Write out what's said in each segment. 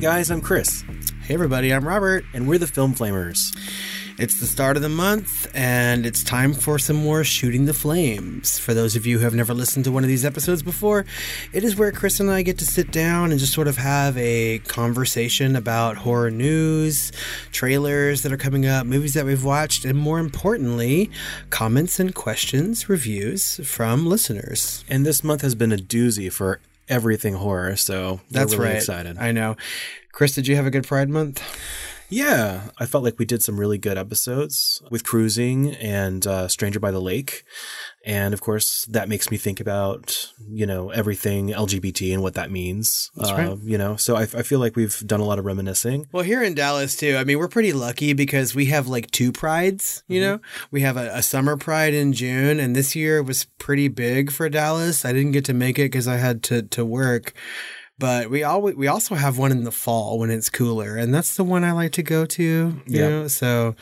Guys, I'm Chris, Hey everybody, I'm Robert. and we're the Film Flamers. It's the start of the month, and it's time for some more Shooting the Flames. For those of you who have never listened to one of these episodes before, it is where Chris and I get to sit down and just sort of have a conversation about horror news, trailers that are coming up, movies that we've watched, and more importantly, comments and questions, reviews from listeners. And this month has been a doozy for everything horror, so That's really right. excited. I know. Chris, did you have a good Pride Month? yeah, I felt like we did some really good episodes with Cruising and uh, Stranger by the Lake. And of course, that makes me think about, you know, everything LGBT and what that means. That's uh, right. You know, so I, I feel like we've done a lot of reminiscing. Well, here in Dallas too. I mean, we're pretty lucky because we have like two prides. You mm-hmm. know, we have a, a summer pride in June, and this year was pretty big for Dallas. I didn't get to make it because I had to to work. But we always we also have one in the fall when it's cooler, and that's the one I like to go to. You Yeah. know, so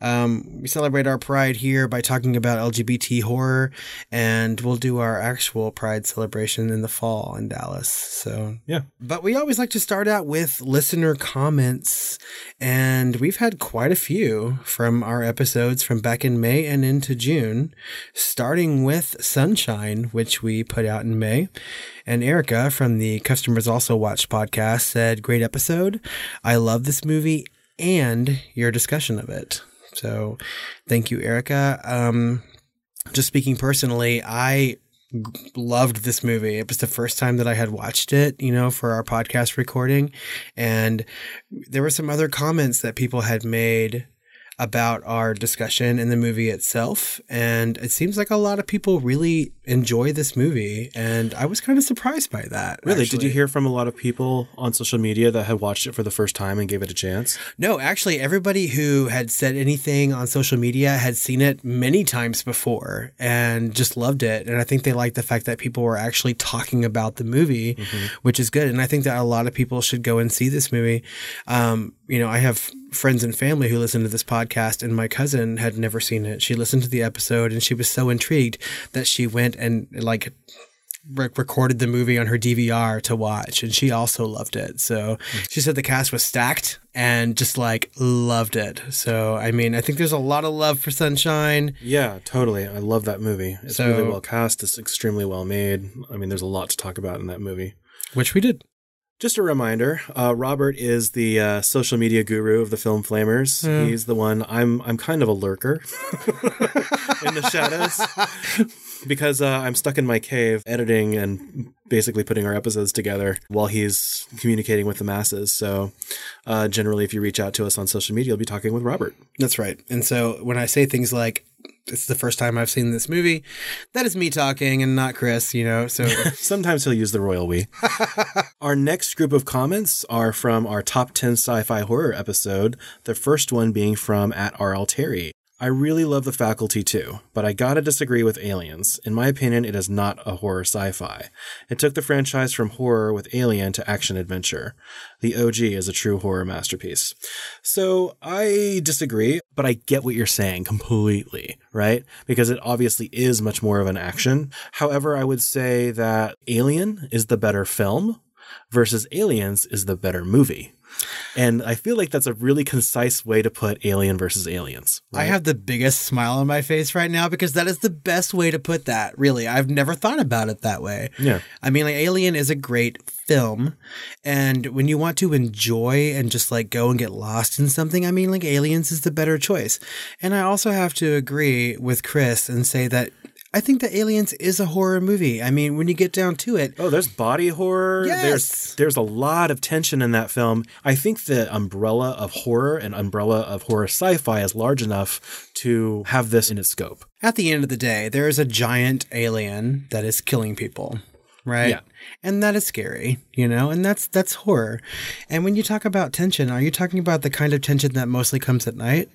um, we celebrate our pride here by talking about LGBT horror, and we'll do our actual pride celebration in the fall in Dallas. So Yeah. but we always like to start out with listener comments, and we've had quite a few from our episodes from back in May and into June, starting with Sunshine, which we put out in May. And Erica from the Customers Also Watch podcast said, Great episode. I love this movie and your discussion of it. So thank you, Erica. Um, just speaking personally, I loved this movie. It was the first time that I had watched it, you know, for our podcast recording. And there were some other comments that people had made about our discussion in the movie itself. And it seems like a lot of people really enjoy this movie. And I was kind of surprised by that. Really? Did you hear from a lot of people on social media that had watched it for the first time and gave it a chance? No, actually, everybody who had said anything on social media had seen it many times before and just loved it. And I think they liked the fact that people were actually talking about the movie, which is good. And I think that a lot of people should go and see this movie. Um, you know, I have friends and family who listen to this podcast, and my cousin had never seen it. She listened to the episode and she was so intrigued that she went and like re- recorded the movie on her DVR to watch, and she also loved it. So she said the cast was stacked and just like loved it. So I mean, I think there's a lot of love for Sunshine. Yeah, totally. I love that movie. It's So- really well cast. It's extremely well made. I mean, there's a lot to talk about in that movie. Which we did. Just a reminder: uh, Robert is the uh, social media guru of the Film Flamers. He's the one. I'm. I'm kind of a lurker in the shadows because uh, I'm stuck in my cave editing and basically putting our episodes together while he's communicating with the masses. So, uh, generally, if you reach out to us on social media, you'll be talking with Robert. That's right. And so when I say things like, it's the first time I've seen this movie, that is me talking and not Chris, you know? So Sometimes he'll use the royal we. our next group of comments are from our top 10 sci fi horror episode, the first one being from at R.L. Terry. I really love the faculty too, but I gotta disagree with Aliens. In my opinion, it is not a horror sci fi. It took the franchise from horror with Alien to action adventure. The OG is a true horror masterpiece. So I disagree, but I get what you're saying completely, right? Because it obviously is much more of an action. However, I would say that Alien is the better film versus Aliens is the better movie. And I feel like that's a really concise way to put Alien versus Aliens. I have the biggest smile on my face right now because that is the best way to put that, really. I've never thought about it that way. Yeah. I mean, like, Alien is a great film. And when you want to enjoy and just like go and get lost in something, I mean, like, Aliens is the better choice. And I also have to agree with Chris and say that I think that Aliens is a horror movie. I mean, when you get down to it, Oh, there's body horror. Yes. There's there's a lot of tension in that film. I think the umbrella of horror and umbrella of horror sci-fi is large enough to have this in its scope. at the end of the day, there is a giant alien that is killing people. Right. Yeah. And that is scary, you know, and that's that's horror. And when you talk about tension, are you talking about the kind of tension that mostly comes at night?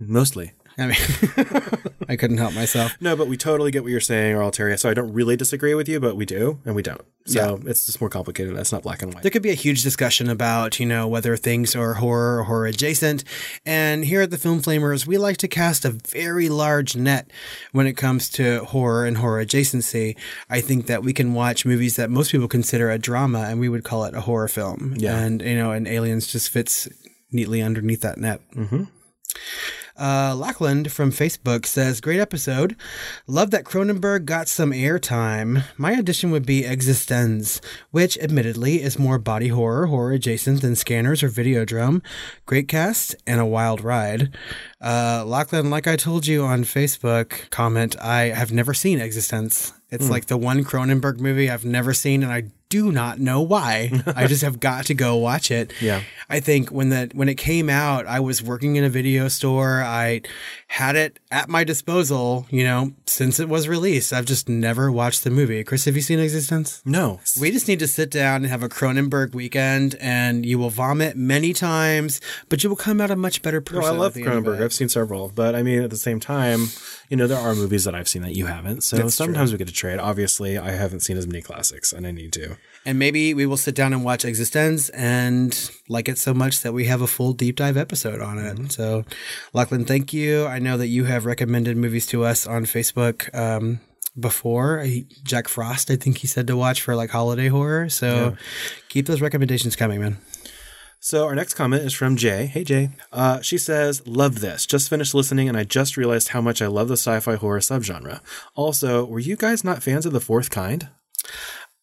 Mostly. I mean, I couldn't help myself. No, but we totally get what you're saying, R.L. Terry. So I don't really disagree with you, but we do and we don't. So it's just more complicated. That's not black and white. There could be a huge discussion about, you know, whether things are horror or horror adjacent. And here at the Film Flamers, we like to cast a very large net when it comes to horror and horror adjacency. I think that we can watch movies that most people consider a drama and we would call it a horror film. Yeah. And, you know, and Aliens just fits neatly underneath that net. Mm-hmm. Uh, Lachlan from Facebook says, Great episode. Love that Cronenberg got some airtime. My addition would be Existenz, which admittedly is more body horror, horror adjacent than Scanners or Videodrome. Great cast and a wild ride. Uh, Lachlan, like I told you on Facebook comment, I have never seen Existenz. It's like the one Cronenberg movie I've never seen, and I do not know why. I just have got to go watch it. Yeah. I think when the when it came out, I was working in a video store. I had it at my disposal, you know, since it was released. I've just never watched the movie. Chris, have you seen Existenz? no. We just need to sit down and have a Cronenberg weekend, and you will vomit many times, but you will come out a much better person. No. I love at the end of Cronenberg. I've seen several, but I mean, at the same time, you know, there are movies that I've seen that you haven't. So That's sometimes we get to trade. Obviously, I haven't seen as many classics, and I need to. And maybe we will sit down and watch Existenz and like it so much that we have a full deep dive episode on it. So, Lachlan, thank you. I know that you have recommended movies to us on Facebook um, before. Jack Frost, I think he said to watch for like holiday horror. So, keep those recommendations coming, man. So our next comment is from Jay. Hey Jay. Uh, she says, "Love this. Just finished listening, and I just realized how much I love the sci-fi horror subgenre. Also, were you guys not fans of the Fourth Kind?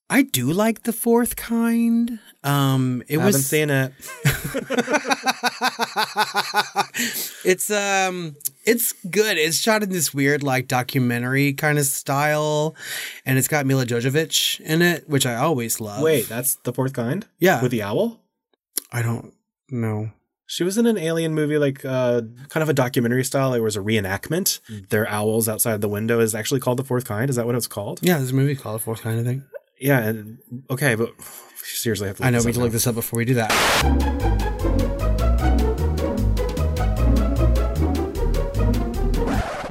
I do like the fourth kind. Um, it Haven't was seen it. it's um it's good. It's shot in this weird like documentary kind of style, and it's got Milla Jovovich in it, which I always love. Wait, that's the Fourth Kind? Yeah. with the owl." I don't know. She was in an alien movie, like uh, kind of a documentary style. It was a reenactment. Their owls outside the window is actually called the Fourth Kind. Is that what it's called? Yeah, there's a movie called the Fourth Kind, I think. Yeah. Okay, but seriously, I have to. I know we up need to look this up before we do that.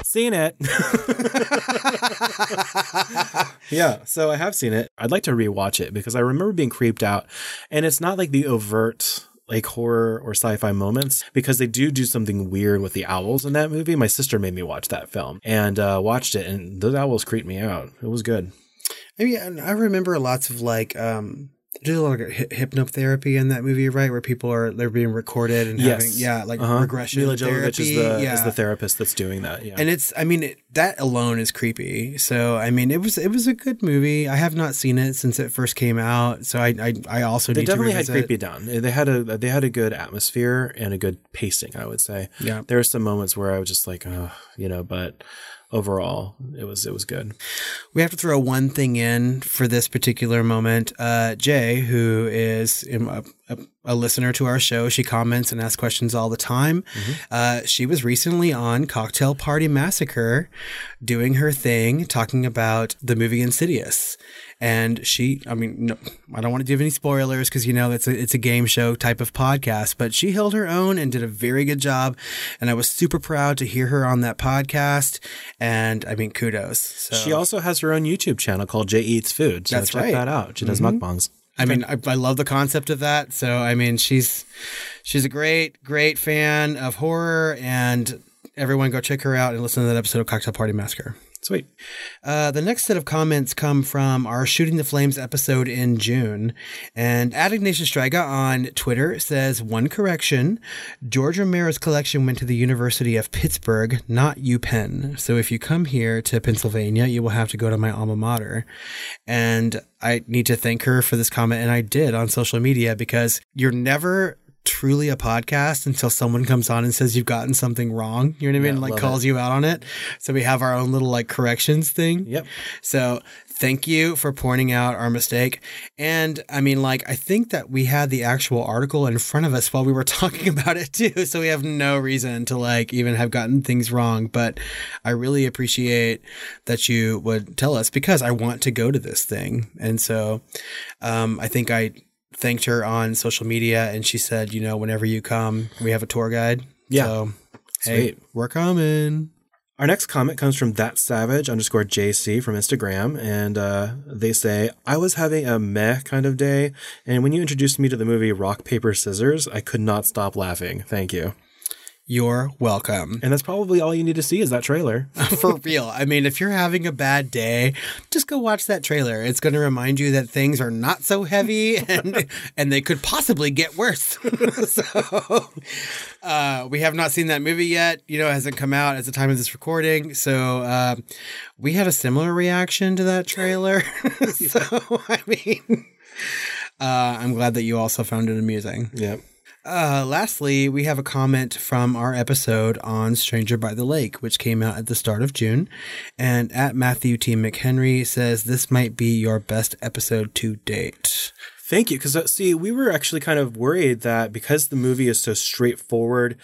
Seen it. yeah, so I have seen it. I'd like to rewatch it because I remember being creeped out, and it's not like the overt like horror or sci-fi moments because they do do something weird with the owls in that movie. My sister made me watch that film and uh, watched it, and those owls creeped me out. It was good. I mean, I remember lots of like um there's a lot of hypnotherapy in that movie, right? Where people are they're being recorded and having yeah, like Uh-huh. regression Milla Jovovich therapy. is the yeah. is the therapist that's doing that. Yeah. and it's I mean it, that alone is creepy. So I mean it was it was a good movie. I have not seen it since it first came out, so I I, I also they need definitely to had creepy down. They had a they had a good atmosphere and a good pacing. I would say. Yeah. There were some moments where I was just like, oh, you know, but overall, it was it was good. We have to throw one thing in for this particular moment. Uh, Jay, who is a, a, a listener to our show, she comments and asks questions all the time. Uh, she was recently on Cocktail Party Massacre doing her thing, talking about the movie Insidious. And she, I mean, no, I don't want to give any spoilers because you know it's a it's a game show type of podcast, but she held her own and did a very good job, and I was super proud to hear her on that podcast. And I mean, kudos. So. She also has her own YouTube channel called Jay Eats Food. So That's check right. that out. She does mm-hmm. mukbangs. I mean, I, I love the concept of that. So, I mean, she's she's a great, great fan of horror, and everyone go check her out and listen to that episode of Cocktail Party Massacre. Sweet. Uh, the next set of comments come from our Shooting the Flames episode in June. And at Ignatius Striga on Twitter says, one correction, George Romero's collection went to the University of Pittsburgh, not UPenn. So if you come here to Pennsylvania, you will have to go to my alma mater. And I need to thank her for this comment. And I did on social media because you're never truly a podcast until someone comes on and says you've gotten something wrong. You know what I mean? Yeah, like calls you out on it. So we have our own little like corrections thing. Yep. So thank you for pointing out our mistake. And I mean, like, I think that we had the actual article in front of us while we were talking about it too. So we have no reason to like even have gotten things wrong. But I really appreciate that you would tell us because I want to go to this thing. And so um, I think I thanked her on social media and she said, you know, whenever you come, we have a tour guide. Yeah. So Hey, we're coming. Our next comment comes from that savage underscore JC from Instagram, and uh, they say, I was having a meh kind of day, and when you introduced me to the movie Rock, Paper, Scissors, I could not stop laughing. Thank you. You're welcome. And that's probably all you need to see is that trailer. For real. I mean, if you're having a bad day, just go watch that trailer. It's going to remind you that things are not so heavy and and they could possibly get worse. so, uh, we have not seen that movie yet. You know, it hasn't come out at the time of this recording. So, uh, we had a similar reaction to that trailer. so, I mean, uh, I'm glad that you also found it amusing. Yep. Uh, lastly, we have a comment from our episode on Stranger by the Lake, which came out at the start of June. And at Matthew T. McHenry says this might be your best episode to date. Thank you. Because, uh, see, we were actually kind of worried that because the movie is so straightforward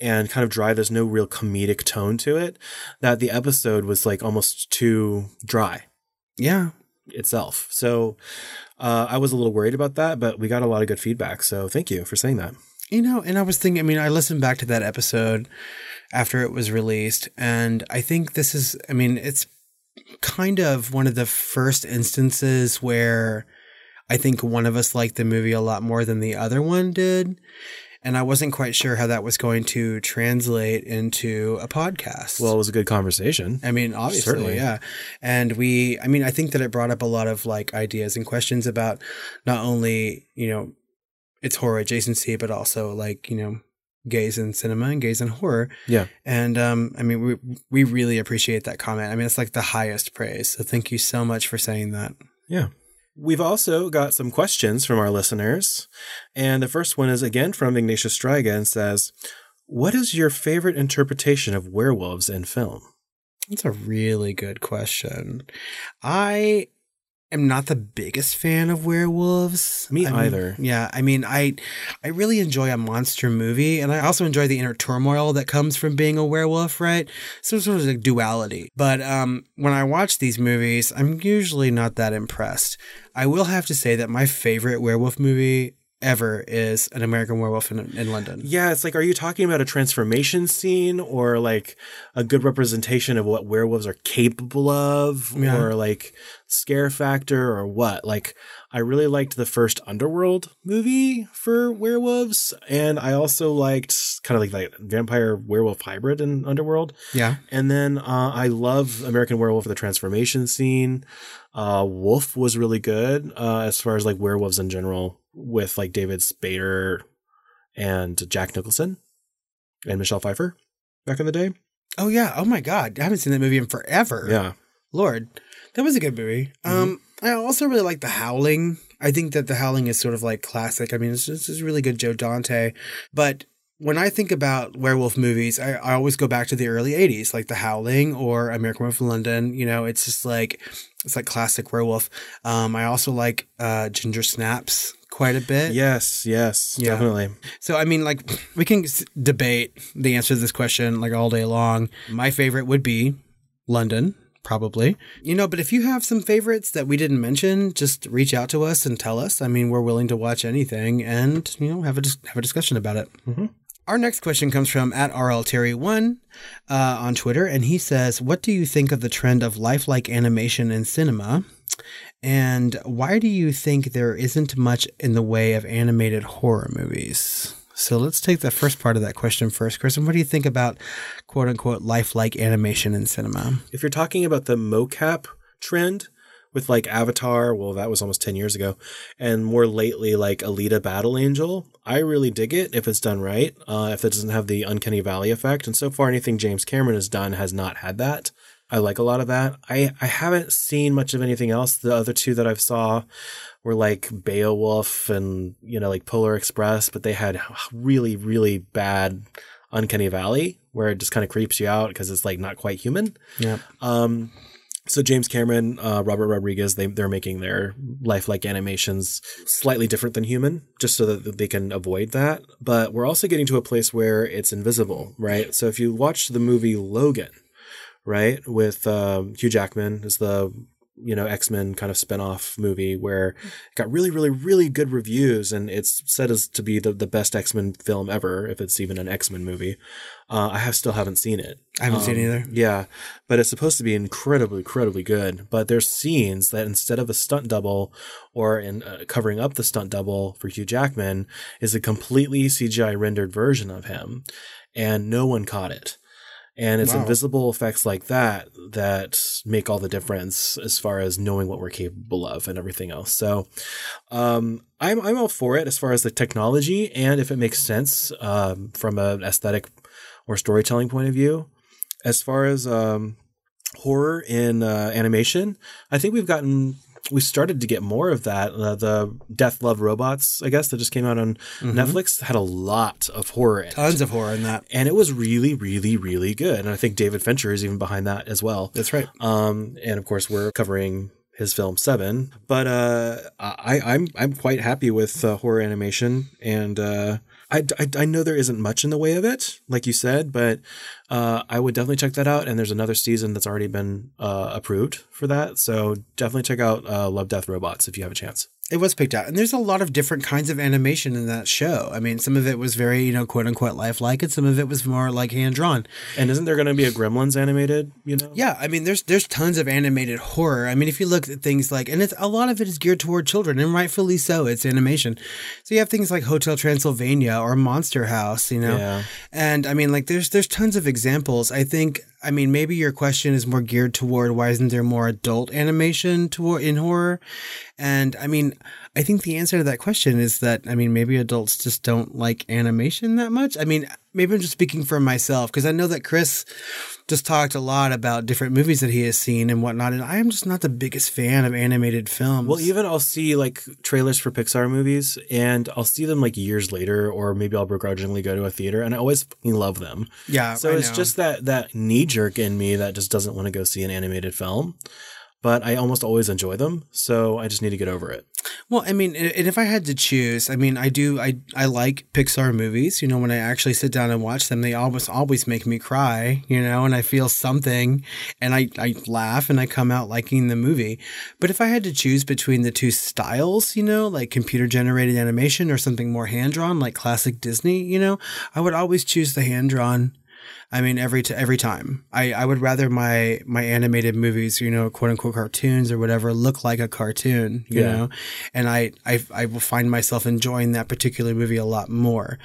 and kind of dry, there's no real comedic tone to it, that the episode was like almost too dry Yeah. Itself. So uh, I was a little worried about that, but we got a lot of good feedback. So thank you for saying that. You know, and I was thinking, I mean, I listened back to that episode after it was released, and I think this is, I mean, it's kind of one of the first instances where I think one of us liked the movie a lot more than the other one did. And I wasn't quite sure how that was going to translate into a podcast. Well, it was a good conversation. I mean, obviously, Certainly. yeah. And we, I mean, I think that it brought up a lot of like ideas and questions about not only, you know, its horror adjacency, but also like, you know, gays in cinema and gays in horror. Yeah. And um, I mean, we we really appreciate that comment. I mean, it's like the highest praise. So thank you so much for saying that. Yeah. We've also got some questions from our listeners. And the first one is again from Ignatius Striga and says, What is your favorite interpretation of werewolves in film? That's a really good question. I am not the biggest fan of werewolves. Me I mean, either. yeah, I mean, I I really enjoy a monster movie, and I also enjoy the inner turmoil that comes from being a werewolf. Right, some sort of like duality. But um, when I watch these movies, I'm usually not that impressed. I will have to say that my favorite werewolf movie ever is An American Werewolf in, in London. Yeah, it's like, are you talking about a transformation scene or like a good representation of what werewolves are capable of Yeah. or like scare factor or what? Like, I really liked the first Underworld movie for werewolves. And I also liked kind of like that vampire werewolf hybrid in Underworld. Yeah. And then uh, I love American Werewolf for the transformation scene. Uh, Wolf was really good uh, as far as like werewolves in general, with like David Spader and Jack Nicholson and Michelle Pfeiffer back in the day. Oh yeah. Oh my God. I haven't seen that movie in forever. Yeah, Lord, that was a good movie. Um, I also really like The Howling. I think that The Howling is sort of like classic. I mean, it's just, it's really good Joe Dante. But when I think about werewolf movies, I, I always go back to the early '80s, like The Howling or American Werewolf in London. You know, it's just like it's like classic werewolf. Um, I also like uh, Ginger Snaps quite a bit. yes, yes, Yeah. definitely. So I mean, like we can s- debate the answer to this question like all day long. My favorite would be London, probably. You know, but if you have some favorites that we didn't mention, just reach out to us and tell us. I mean, we're willing to watch anything and you know have a dis- have a discussion about it. Our next question comes from at RL Terry one uh, on Twitter, and he says, "What do you think of the trend of lifelike animation in cinema?" And why do you think there isn't much in the way of animated horror movies? So let's take the first part of that question first, Kristen. What do you think about quote unquote lifelike animation in cinema? If you're talking about the mocap trend with like Avatar, well, that was almost 10 years ago, and more lately, like Alita Battle Angel, I really dig it if it's done right, uh, if it doesn't have the Uncanny Valley effect. And so far, anything James Cameron has done has not had that. I like a lot of that. I, I haven't seen much of anything else. The other two that I've saw were like Beowulf and, you know, like Polar Express, but they had really, really bad Uncanny Valley where it just kind of creeps you out because it's like not quite human. Yeah. Um, so James Cameron, uh, Robert Rodriguez, they they're making their lifelike animations slightly different than human, just so that they can avoid that. But we're also getting to a place where it's invisible, right? So if you watch the movie Logan, right, with um, Hugh Jackman is the you know, X Men kind of spinoff movie where it got really, really, really good reviews, and it's said as to be the, the best X Men film ever, if it's even an X Men movie. Uh, I have still haven't seen it. I haven't seen it either. Yeah, but it's supposed to be incredibly, incredibly good. But there's scenes that instead of a stunt double or in uh, covering up the stunt double for Hugh Jackman is a completely CGI rendered version of him, and no one caught it. And it's Wow. invisible effects like that that make all the difference as far as knowing what we're capable of and everything else. So, um, I'm I'm all for it as far as the technology and if it makes sense um, from an aesthetic or storytelling point of view. As far as um, horror in uh, animation, I think we've gotten we started to get more of that. Uh, the Death Love Robots, I guess, that just came out on Netflix had a lot of horror in it. Tons of horror in that. And it was really, really, really good. And I think David Fincher is even behind that as well. That's right. Um, and of course, we're covering his film Seven. But uh, I, I'm I'm quite happy with uh, horror animation, and uh, I, I I know there isn't much in the way of it, like you said, but uh, I would definitely check that out. And there's another season that's already been uh, approved for that, so definitely check out uh, Love Death Robots if you have a chance. It was picked out. And there's a lot of different kinds of animation in that show. I mean, some of it was very, you know, quote unquote lifelike, and some of it was more like hand drawn. And isn't there going to be a Gremlins animated? You know? Yeah, I mean, there's there's tons of animated horror. I mean, if you look at things like, and it's a lot of it is geared toward children, and rightfully so. It's animation, so you have things like Hotel Transylvania or Monster House, you know. Yeah. And I mean, like, there's there's tons of examples. I think. I mean, maybe your question is more geared toward why isn't there more adult animation toward in horror? And I mean, I think the answer to that question is that I mean, maybe adults just don't like animation that much. I mean, maybe I'm just speaking for myself because I know that Chris just talked a lot about different movies that he has seen and whatnot, and I am just not the biggest fan of animated films. Well, even I'll see like trailers for Pixar movies, and I'll see them like years later, or maybe I'll begrudgingly go to a theater, and I always love them. yeah, So I it's know. just that that knee jerk in me that just doesn't want to go see an animated film, but I almost always enjoy them, so I just need to get over it. Well, I mean, and if I had to choose, I mean, I do, I, I like Pixar movies. You know, when I actually sit down and watch them, they almost always make me cry. You know, and I feel something, and I, I laugh, and I come out liking the movie. But if I had to choose between the two styles, you know, like computer generated animation or something more hand drawn, like classic Disney, you know, I would always choose the hand drawn. I mean, every t- every time, I, I would rather my my animated movies, you know, quote unquote cartoons or whatever, look like a cartoon, you Yeah. know, and I, I I will find myself enjoying that particular movie a lot more.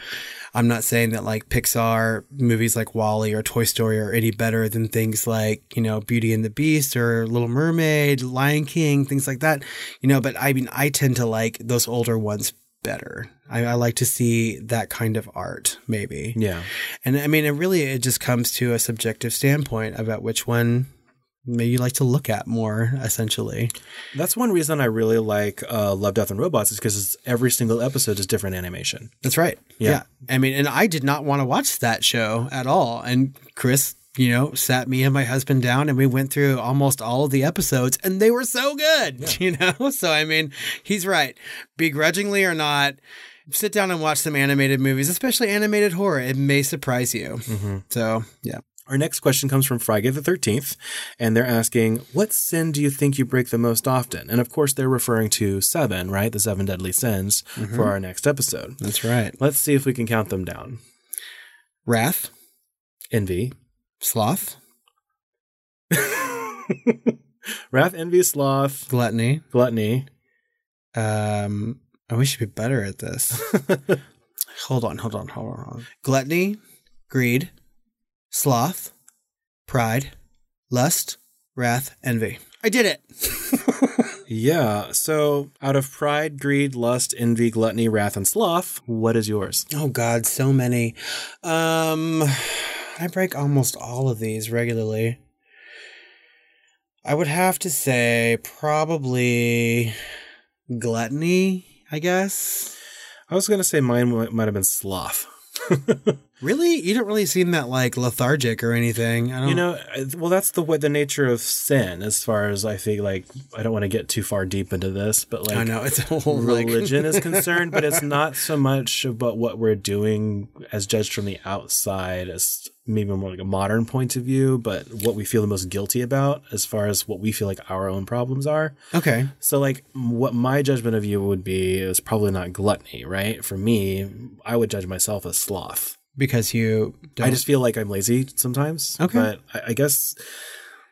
I'm not saying that like Pixar movies like WALL-E or Toy Story are any better than things like you know Beauty and the Beast or Little Mermaid, Lion King, things like that, you know. But I mean, I tend to like those older ones better. I, I like to see that kind of art, maybe. Yeah, And I mean, it really it just comes to a subjective standpoint about which one maybe you like to look at more, essentially. that's one reason I really like uh, Love, Death, and Robots is because every single episode is different animation. That's right. Yeah. I mean, and I did not want to watch that show at all. And Chris, you know, sat me and my husband down and we went through almost all of the episodes and they were so good, you know? So, I mean, he's right. Begrudgingly or not, sit down and watch some animated movies, especially animated horror. It may surprise you. Mm-hmm. So, yeah. Our next question comes from Friday the 13th, and they're asking, What sin do you think you break the most often? And of course, they're referring to seven, right? The seven deadly sins for mm-hmm. our next episode. That's right. Let's see if we can count them down Wrath, envy, sloth, wrath, envy, sloth, gluttony. gluttony. Um, I wish you'd be better at this. hold on, hold on, hold on, hold on. Gluttony, greed, sloth, pride, lust, wrath, envy. I did it. Yeah. So out of pride, greed, lust, envy, gluttony, wrath, and sloth, what is yours? Oh God, so many. Um, I break almost all of these regularly. I would have to say probably gluttony. I guess. I was going to say mine might have been sloth. Really? You don't really seem that like lethargic or anything. I don't You know, uh, well, that's the way the nature of sin. As far as I think, like, I don't want to get too far deep into this, but like, I know it's a whole like religion is concerned, but it's not so much about what we're doing as judged from the outside as maybe more like a modern point of view, but what we feel the most guilty about as far as what we feel like our own problems are. Okay. So like what my judgment of you would be is probably not gluttony, right? For me, I would judge myself as sloth. Because you don't I just feel like I'm lazy sometimes. Okay. But I, I guess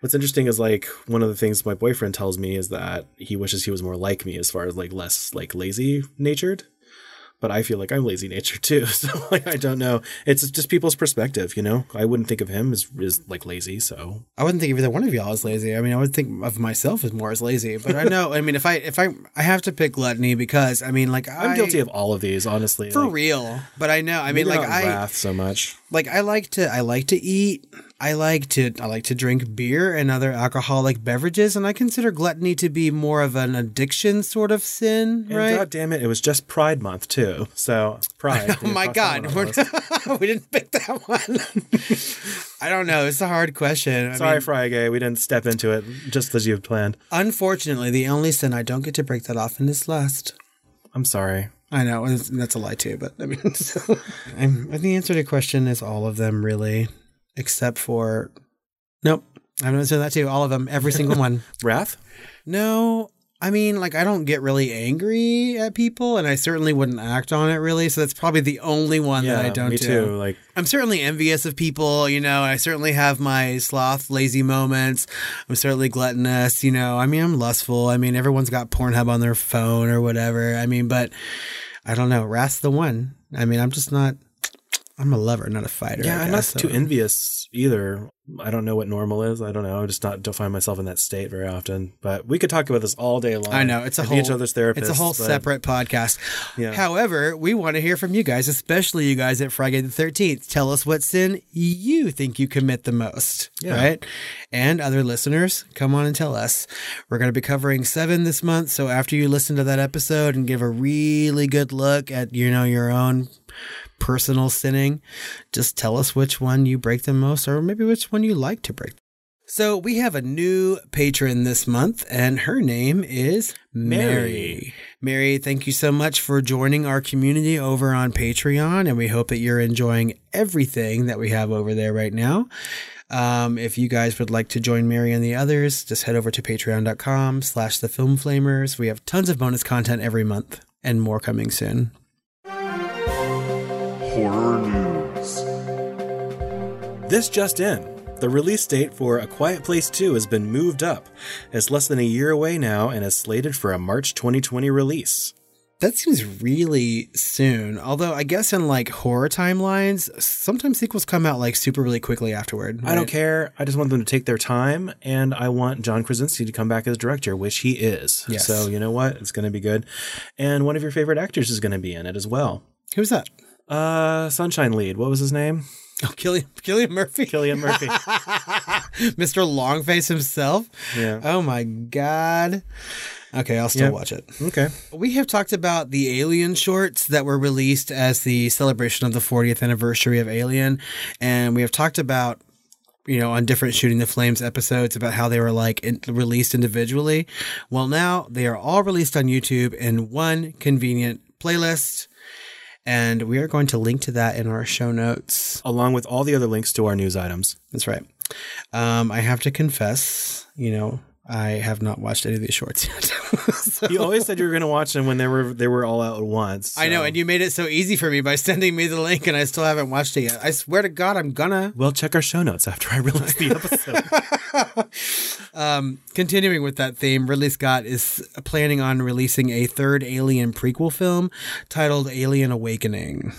what's interesting is like one of the things my boyfriend tells me is that he wishes he was more like me as far as like less like lazy natured. But I feel like I'm lazy nature too. So like I don't know. It's just people's perspective, you know? I wouldn't think of him as, as like lazy, so I wouldn't think of either one of y'all as lazy. I mean, I would think of myself as more as lazy. But I know. I mean, if I if I I have to pick gluttony because I mean, like I'm guilty of all of these, honestly. for like, real. But I know. I mean, like I wrath so much. like I like to I like to eat. I like to I like to drink beer and other alcoholic beverages, and I consider gluttony to be more of an addiction sort of sin, And right? God damn it, it was just Pride Month too. So Pride. Oh my God, we didn't pick that one. I don't know. It's a hard question. I Sorry, mean, Friday. We didn't step into it just as you had planned. unfortunately, the only sin I don't get to break that off in is lust. I'm sorry. I know that's a lie too, but I mean, so, I'm, the answer to the question is all of them, really, except for nope. I'm answering that too. All of them, every single one. Wrath? No, I mean, like I don't get really angry at people, and I certainly wouldn't act on it really. So that's probably the only one that I don't me do. too. Like I'm certainly envious of people, you know. I certainly have my sloth, lazy moments. I'm certainly gluttonous, you know. I mean, I'm lustful. I mean, everyone's got Pornhub on their phone or whatever. I mean, but I don't know. Wrath's the one. I mean, I'm just not. I'm a lover, not a fighter. yeah, I I'm not guess, too envious either. I don't know what normal is. I don't know. I just not don't find myself in that state very often. But we could talk about this all day long. I know it's a whole each other's therapists. It's a whole but- separate podcast. Yeah. However, we want to hear from you guys, especially you guys at Friday the Thirteenth. Tell us what sin you think you commit the most, Yeah. right? And other listeners, come on and tell us. We're going to be covering seven this month, so after you listen to that episode and give a really good look at you know your own personal sinning, just tell us which one you break the most, or maybe which one you like to break. So we have a new patron this month, and her name is Mary. Mary. Mary, thank you so much for joining our community over on Patreon, and we hope that you're enjoying everything that we have over there right now. Um, if you guys would like to join Mary and the others, just head over to patreon.com slash the film flamers. We have tons of bonus content every month and more coming soon. Horror News. This just in. The release date for A Quiet Place 2 has been moved up. It's less than a year away now and is slated for a March 2020 release. That seems really soon. Although I guess in like horror timelines, sometimes sequels come out like super really quickly afterward. I don't care. I just want them to take their time, and I want John Krasinski to come back as director, which he is. Yes. So you know what? It's going to be good. And one of your favorite actors is going to be in it as well. Who's that? Uh, Sunshine lead. What was his name? Oh, Cillian, Cillian Murphy. Cillian Murphy. Mr. Longface himself. Yeah. Oh my God. Okay, I'll still Yep. watch it. Okay. We have talked about the Alien shorts that were released as the celebration of the 40th anniversary of Alien. And we have talked about, you know, on different Shooting the Flames episodes about how they were like in, released individually. Well, now they are all released on YouTube in one convenient playlist. And we are going to link to that in our show notes. Along with all the other links to our news items. That's right. Um, I have to confess, you know, I have not watched any of these shorts yet. So- You always said you were going to watch them when they were they were all out at once. I know, and you made it so easy for me by sending me the link, and I still haven't watched it yet. I swear to God, I'm gonna. Well, check our show notes after I release the episode. Um, continuing with that theme, Ridley Scott is planning on releasing a third Alien prequel film titled Alien Awakening.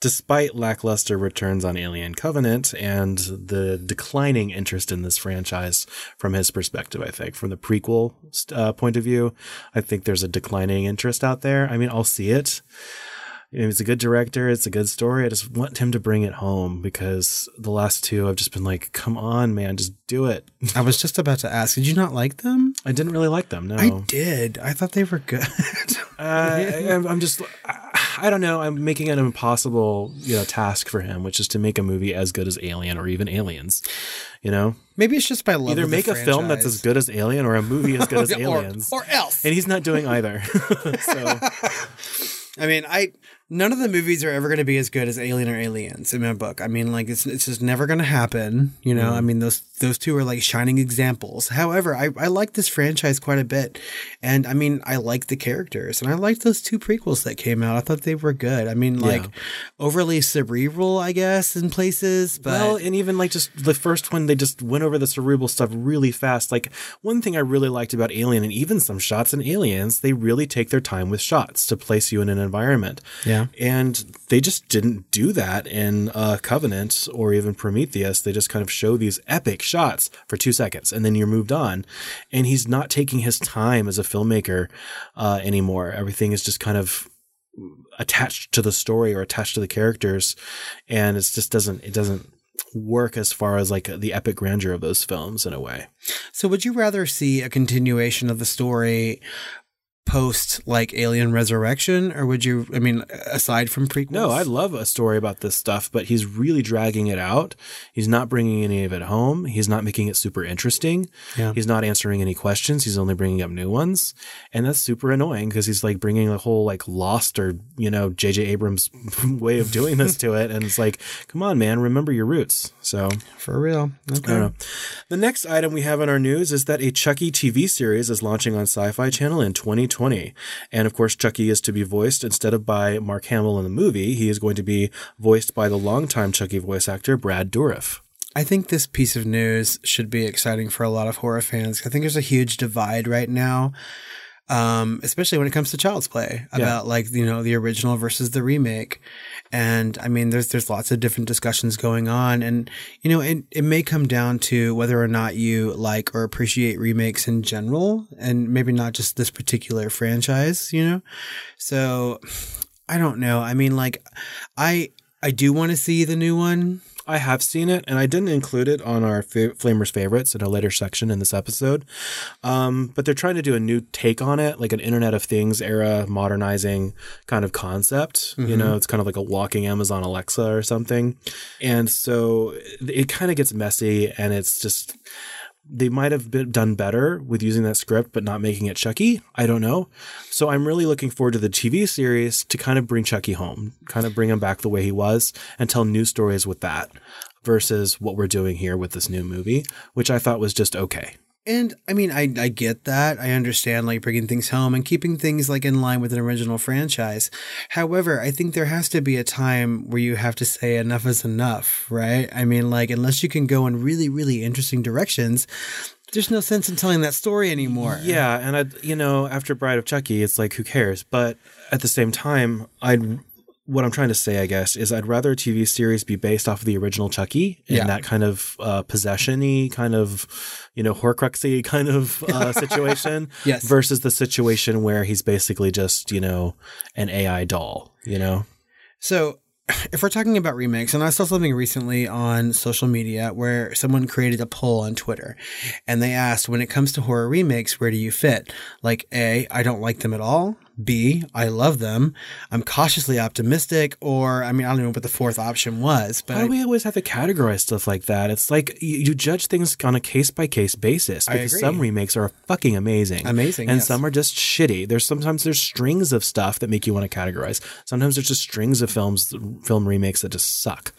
Despite lackluster returns on Alien Covenant and the declining interest in this franchise from his perspective, I think, from the prequel uh, point of view, I think there's a declining interest out there. I mean, I'll see it. He's a good director. It's a good story. I just want him to bring it home because the last two, I've just been like, come on, man, just do it. I was just about to ask, did you not like them? I didn't really like them. No, I did. I thought they were good. Uh, I, I'm- I'm just, I I don't know. I'm making an impossible, you know, task for him, which is to make a movie as good as Alien or even Aliens. You know, Maybe it's just by love. either make a film that's as good as Alien or a movie as good as Or- Aliens. or else. and he's not doing either. so I mean, I none of the movies are ever going to be as good as Alien or Aliens in my book. I mean, like it's it's just never going to happen. You know, I mm. mean those those two are like shining examples. However, I I like this franchise quite a bit, and I mean I like the characters, and I liked those two prequels that came out. I thought they were good. I mean, like Yeah. overly cerebral, I guess, in places, but well, and even like just the first one, they just went over the cerebral stuff really fast. Like one thing I really liked about Alien, and even some shots in Aliens, they really take their time with shots to place you in an environment. Yeah. And they just didn't do that in uh, Covenant or even Prometheus. They just kind of show these epic shots for two seconds, and then you're moved on. And he's not taking his time as a filmmaker uh, anymore. Everything is just kind of attached to the story or attached to the characters and it just doesn't it doesn't work as far as like the epic grandeur of those films in a way So would you rather see a continuation of the story post like Alien Resurrection or would you I mean aside from prequels? no i love a story about this stuff but he's really dragging it out he's not bringing any of it home he's not making it super interesting Yeah. he's not answering any questions he's only bringing up new ones and that's super annoying because he's like bringing a whole like lost or you know jj abrams way of doing this to it and it's like come on man remember your roots so for real. Okay. I don't know. The next item we have on our news is that a Chucky TV series is launching on Sci Fi Channel in 2020. And of course, Chucky is to be voiced instead of by Mark Hamill in the movie, he is going to be voiced by the longtime Chucky voice actor, Brad Dourif. I think this piece of news should be exciting for a lot of horror fans. I think there's a huge divide right now. Um, especially when it comes to Child's Play about like, you know, the original versus the remake. And I mean, there's, there's lots of different discussions going on. And, you know, it, it may come down to whether or not you like or appreciate remakes in general and maybe not just this particular franchise, you know? So I don't know. I mean, like, I, I do want to see the new one. I have seen it, and I didn't include it on our fa- Flamers favorites in a later section in this episode. Um, but they're trying to do a new take on it, like an Internet of Things era modernizing kind of concept. You know, it's kind of like a walking Amazon Alexa or something. And so it, it kind of gets messy, and it's just they might have been done better with using that script but not making it Chucky. I don't know. So I'm really looking forward to the TV series to kind of bring Chucky home, kind of bring him back the way he was and tell new stories with that versus what we're doing here with this new movie, which I thought was just okay. And I mean, I, I get that. I understand like bringing things home and keeping things like in line with an original franchise. However, I think there has to be a time where you have to say enough is enough, right? I mean, like, unless you can go in really, really interesting directions, there's no sense in telling that story anymore. Yeah, and I you know, after Bride of Chucky, it's like who cares? But at the same time, I'd what I'm trying to say, I guess, is I'd rather a TV series be based off of the original Chucky in Yeah. that kind of uh, possession-y, kind of, you know, Horcruxy kind of uh, situation, Yes. versus the situation where he's basically just, you know, an AI doll, you know? So, if we're talking about remakes, and I saw something recently on social media where someone created a poll on Twitter and they asked, when it comes to horror remakes, where do you fit? Like, A, I don't like them at all. B, I love them. I'm cautiously optimistic. Or, I mean, I don't know what the fourth option was, but Why do we always have to categorize stuff like that? It's like you, you judge things on a case by case basis because some remakes are fucking amazing, Amazing, and yes. some are just shitty. There's sometimes there's strings of stuff that make you want to categorize. Sometimes there's just strings of films, film remakes that just suck,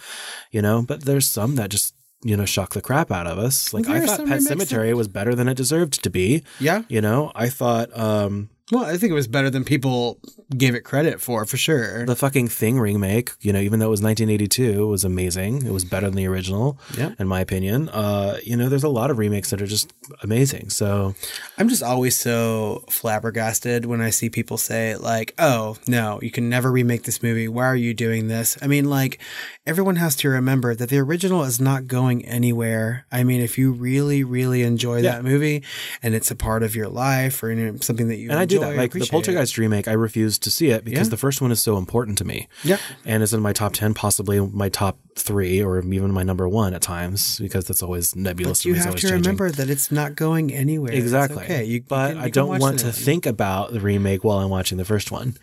you know. But there's some that just you know shock the crap out of us. Like I thought Pet Sematary was better than it deserved to be. yeah. You know, I thought um, Well, I think it was better than people gave it credit for, for sure. the fucking Thing remake, you know, even though it was 1982, was amazing. It was better than the original, Yeah. in my opinion. Uh, you know, there's a lot of remakes that are just amazing. So I'm just always so flabbergasted when I see people say, like, oh, no, you can never remake this movie. Why are you doing this? I mean, like, everyone has to remember that the original is not going anywhere. I mean, if you really, really enjoy Yeah. that movie and it's a part of your life or you know, something that you and I do that. Like the. Poltergeist remake, I refuse to see it because Yeah. the first one is so important to me. Yeah. And it's in my top 10, possibly my top three or even my number one at times because that's always nebulous. But you to me, it's have to changing. remember that it's not going anywhere. It's Exactly. okay. You, you but can- you I don't want to think about the remake while I'm watching the first one.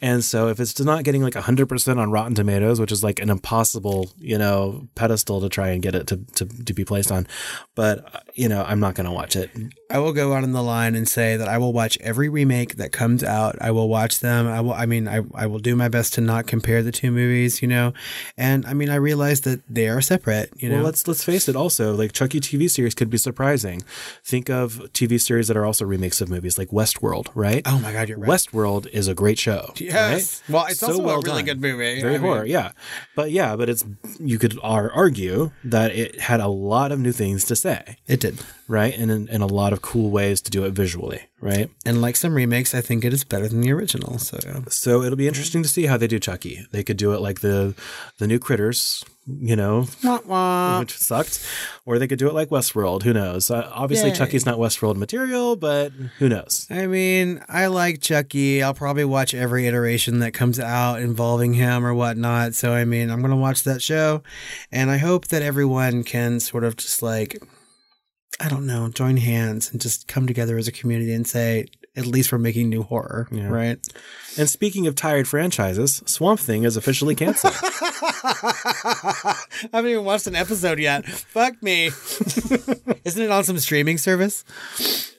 And so if it's not getting like 100% on Rotten Tomatoes, which is like an impossible, you know, pedestal to try and get it to, to, to be placed on, but, you know, I'm not going to watch it. I will go out on the line and say that I will watch every remake that comes out. I will watch them. I will. I mean, I, I will do my best to not compare the two movies. You know, and I mean, I realize that they are separate. You know, Well, let's let's face it. Also, like Chucky TV series could be surprising. Think of TV series that are also remakes of movies, like Westworld, right? oh my god, you're right. Westworld is a great show. Yes. right? Well, it's also a really good movie. Very I mean- horror, yeah. But yeah, but it's you could argue that it had a lot of new things to say, It did. right? And in, and a lot of cool ways to do it visually, right? And like some remakes, I think it is better than the original. So So it'll be interesting to see how they do Chucky. They could do it like the the new critters, you know, wah, wah. which sucked, or they could do it like Westworld. Who knows? Uh, obviously, Yay. Chucky's not Westworld material, but who knows? I mean, I like Chucky. I'll probably watch every iteration that comes out involving him or whatnot. So, I mean, I'm going to watch that show. And I hope that everyone can sort of just like, I don't know, join hands and just come together as a community and say, at least we're making new horror, Yeah. right? And speaking of tired franchises, Swamp Thing is officially canceled. I haven't even watched an episode yet. Fuck me. Isn't it on some streaming service?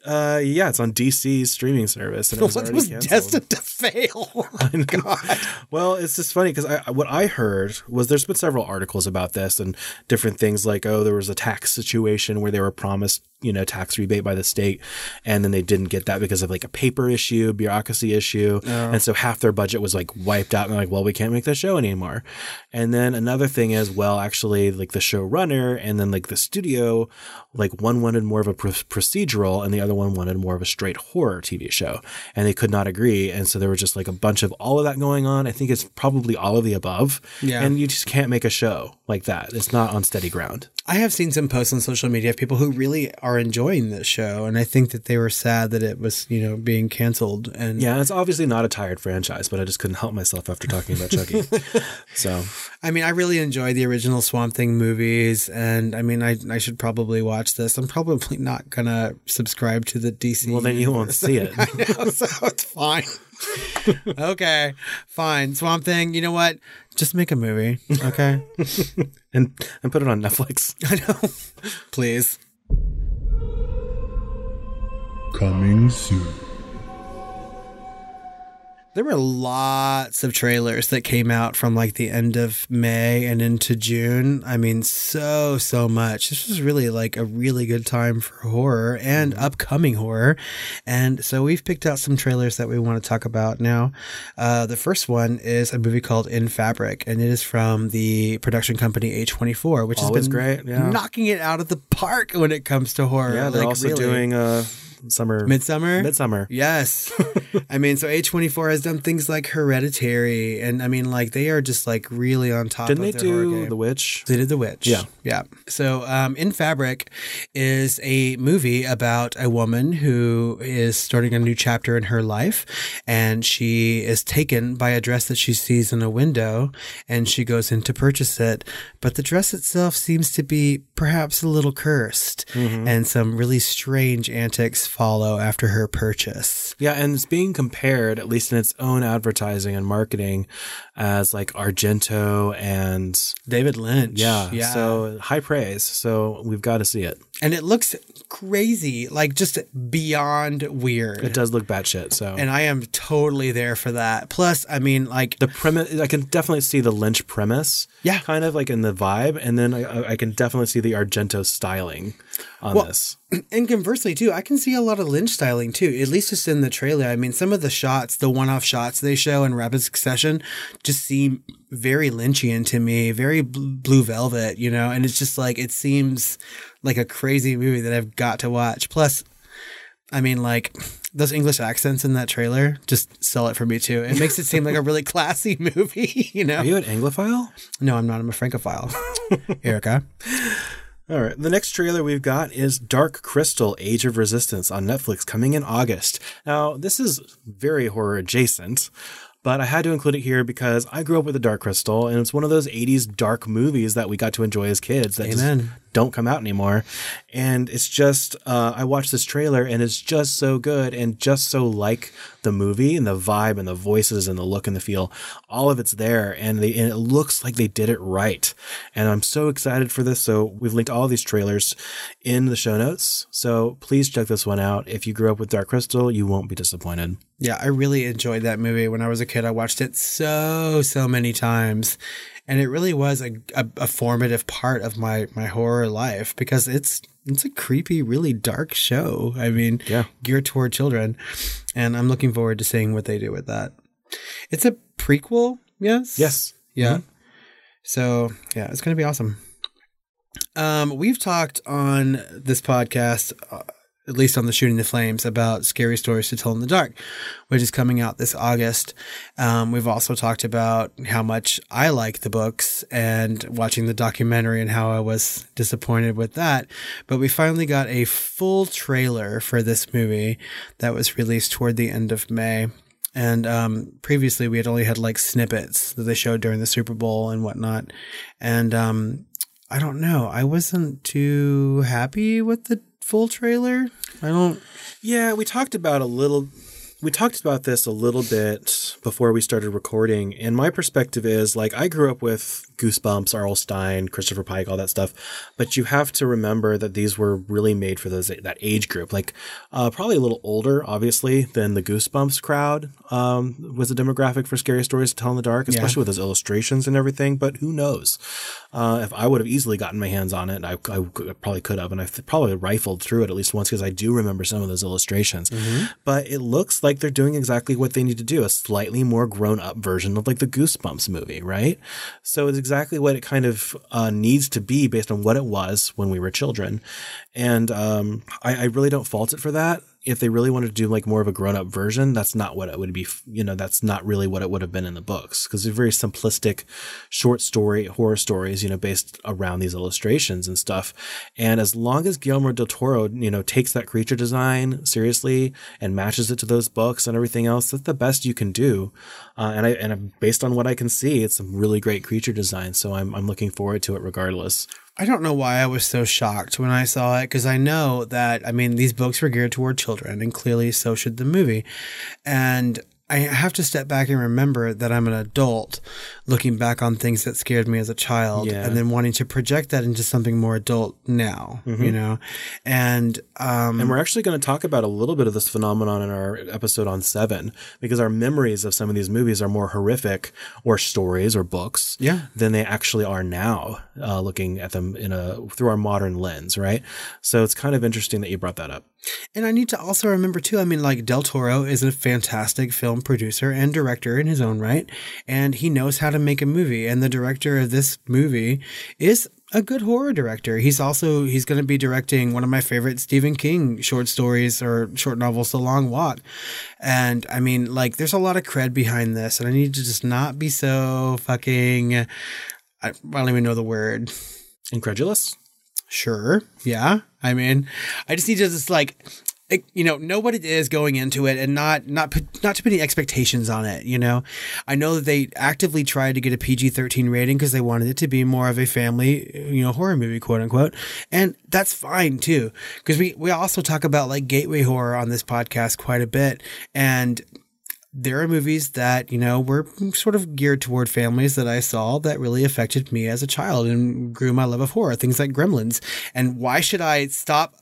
uh, yeah, it's on DC's streaming service, and it was What already was canceled. destined to fail? God. Well, it's just funny because I, what I heard was there's been several articles about this and different things like, oh, there was a tax situation where they were promised, you know, tax rebate by the state, and then they didn't get that because of like a paper issue, bureaucracy issue, and so half their budget was like wiped out. And they're like, well, we can't make the show anymore. And then another thing is, well, actually, like the showrunner and then like the studio, like one wanted more of a pr- procedural and the other one wanted more of a straight horror TV show, and they could not agree. And so there was just like a bunch of all of that going on. I think it's probably all of the above. Yeah. And you just can't make a show like that. It's not on steady ground. I have seen some posts on social media of people who really are enjoying this show, and I think that they were sad that it was, you know, being canceled. And Yeah, it's obviously not a tired franchise, but I just couldn't help myself after talking about Chucky. so I mean, I really enjoyed the original Swamp Thing movies, and I mean, I I should probably watch this. I'm probably not gonna subscribe to the DC. well, then you won't see it. I know, so it's fine. okay, fine. Swamp Thing. You know what? Just make a movie, okay? and and put it on Netflix. I know. Please. Coming soon. There were lots of trailers that came out from like the end of May and into June. I mean, so, so much. This was really like a really good time for horror and upcoming horror. And so we've picked out some trailers that we want to talk about now. Uh, the first one is a movie called In Fabric, and it is from the production company A24, which Always has been great, yeah. knocking it out of the park when it comes to horror. Yeah, they're Like, also really. doing uh summer Midsummer. Midsummer. Yes. I mean, so A24 has done things like Hereditary, and I mean, like, they are just like really on top Didn't of they their do game. The Witch? They did The Witch. Yeah. Yeah. So, um, In Fabric is a movie about a woman who is starting a new chapter in her life. And she is taken by a dress that she sees in a window and she goes in to purchase it. But the dress itself seems to be perhaps a little cursed. And some really strange antics follow after her purchase. Yeah, and it's being compared, at least in its own advertising and marketing, as like Argento and David Lynch. yeah, Yeah. so high praise. So we've got to see it. and it looks crazy, like just beyond weird. It does look batshit. So and I am totally there for that. Plus, I mean, like the premise, I can definitely see the Lynch premise. Yeah. kind of like in the vibe, and then I, I can definitely see the Argento styling on Well, this. And conversely, too, I can see a lot of Lynch styling too. At least just in the trailer. I mean, some of the shots, the one-off shots they show in rapid succession, just seem very Lynchian to me. Very Blue Velvet, you know. And it's just like it seems like a crazy movie that I've got to watch. Plus, I mean, like those English accents in that trailer just sell it for me too. It makes it seem like a really classy movie, you know. Are you an Anglophile? No, I'm not. I'm a Francophile. Erica. All right. The next trailer we've got is Dark Crystal Age of Resistance on Netflix coming in August. Now, this is very horror adjacent, But I had to include it here because I grew up with The Dark Crystal, and it's one of those 80s dark movies that we got to enjoy as kids that Amen. just don't come out anymore. And it's just, uh, I watched this trailer and it's just so good and just so like the movie and the vibe and the voices and the look and the feel. All of it's there and, they, and it looks like they did it right. And I'm so excited for this. So we've linked all these trailers in the show notes. So please check this one out. If you grew up with Dark Crystal, you won't be disappointed. Yeah, I really enjoyed that movie when I was a kid. I watched it so, so many times. And it really was a, a, a formative part of my, my horror life because it's it's a creepy, really dark show. I mean, Yeah. geared toward children. And I'm looking forward to seeing what they do with that. It's a prequel, yes? Yes. Yeah. So yeah, it's going to be awesome. Um, we've talked on this podcast, uh, at least on the Shooting the Flames, about scary stories to tell in the dark, which is coming out this August. Um, we've also talked about how much I like the books and watching the documentary and how I was disappointed with that. But we finally got a full trailer for this movie that was released toward the end of May. And um, previously, we had only had like snippets that they showed during the Super Bowl and whatnot. And um, I don't know. I wasn't too happy with the full trailer. I don't. Yeah, we talked about a little. We talked about this a little bit before we started recording, and my perspective is like I grew up with Goosebumps, R.L. Stine, Christopher Pike, all that stuff, but you have to remember that these were really made for those that age group, like uh, probably a little older, obviously, than the Goosebumps crowd um, was a demographic for scary stories to tell in the dark, especially with those illustrations and everything. But who knows? Uh, if I would have easily gotten my hands on it, I, I probably could have, and I probably rifled through it at least once because I do remember some of those illustrations. But it looks like they're doing exactly what they need to do—a slightly more grown-up version of like the Goosebumps movie, right? So it's exactly what it kind of uh, needs to be based on what it was when we were children, and um, I, I really don't fault it for that if they really wanted to do like more of a grown up version, that's not what it would be. You know, that's not really what it would have been in the books because they're very simplistic, short story horror stories. You know, based around these illustrations and stuff. And as long as Guillermo del Toro, you know, takes that creature design seriously and matches it to those books and everything else, that's the best you can do. Uh, and I and based on what I can see, it's some really great creature design. So I'm I'm looking forward to it regardless. I don't know why I was so shocked when I saw it because I know that I mean these books were geared toward children and clearly so should the movie. And I have to step back and remember that I'm an adult looking back on things that scared me as a child Yeah. and then wanting to project that into something more adult now, you know. And um And we're actually going to talk about a little bit of this phenomenon in our episode on Seven, because our memories of some of these movies are more horrific or stories or books Yeah. than they actually are now, uh, looking at them in a through our modern lens, right? So it's kind of interesting that you brought that up. And I need to also remember too, I mean, like Del Toro is a fantastic film producer and director in his own right. And he knows how to make a movie. And the director of this movie is a good horror director. He's also he's gonna be directing one of my favorite Stephen King short stories or short novels, The Long Walk. And I mean, like, there's a lot of cred behind this, and I need to just not be so fucking I, I don't even know the word. Incredulous? Sure. Yeah. I mean, I just need to just like, you know, know what it is going into it and not, not, put, not too many expectations on it. You know, I know that they actively tried to get a PG 13 rating because they wanted it to be more of a family, you know, horror movie, quote unquote. And that's fine too. Cause we, we also talk about like gateway horror on this podcast quite a bit. And there are movies that you know were sort of geared toward families that I saw that really affected me as a child and grew my love of horror. Things like Gremlins. And why should I stop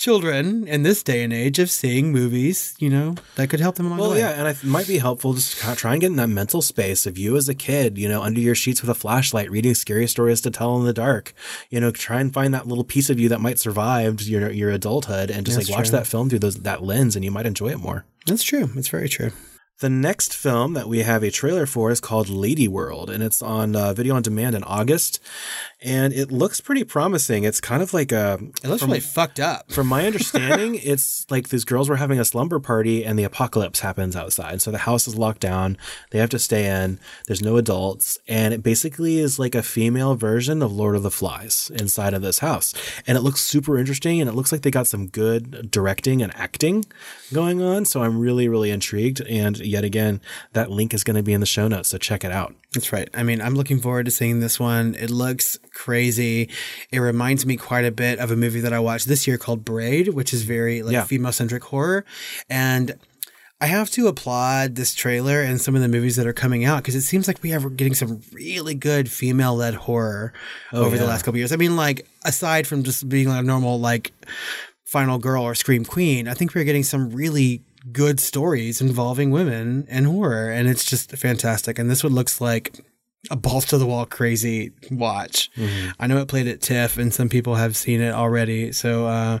children in this day and age of seeing movies? You know that could help them along Well, the way. yeah, and it might be helpful just to try and get in that mental space of you as a kid, you know, under your sheets with a flashlight, reading scary stories to tell in the dark. You know, try and find that little piece of you that might survive your your adulthood, and just That's like watch true. that film through those that lens, and you might enjoy it more. That's true. It's very true. The next film that we have a trailer for is called Lady World, and it's on uh, video on demand in August. And it looks pretty promising. It's kind of like a. It looks really fucked up. From my understanding, it's like these girls were having a slumber party and the apocalypse happens outside. So the house is locked down. They have to stay in. There's no adults. And it basically is like a female version of Lord of the Flies inside of this house. And it looks super interesting. And it looks like they got some good directing and acting going on. So I'm really, really intrigued. And yet again, that link is going to be in the show notes. So check it out. That's right. I mean, I'm looking forward to seeing this one. It looks crazy. It reminds me quite a bit of a movie that I watched this year called Braid, which is very like Yeah. female centric horror. And I have to applaud this trailer and some of the movies that are coming out because it seems like we are getting some really good female led horror oh, over the last couple years. I mean, like aside from just being like a normal like Final Girl or Scream Queen, I think we're getting some really good stories involving women and horror, and it's just fantastic. And this one looks like a balls to the wall crazy watch. I know it played at TIFF, and some people have seen it already, so uh,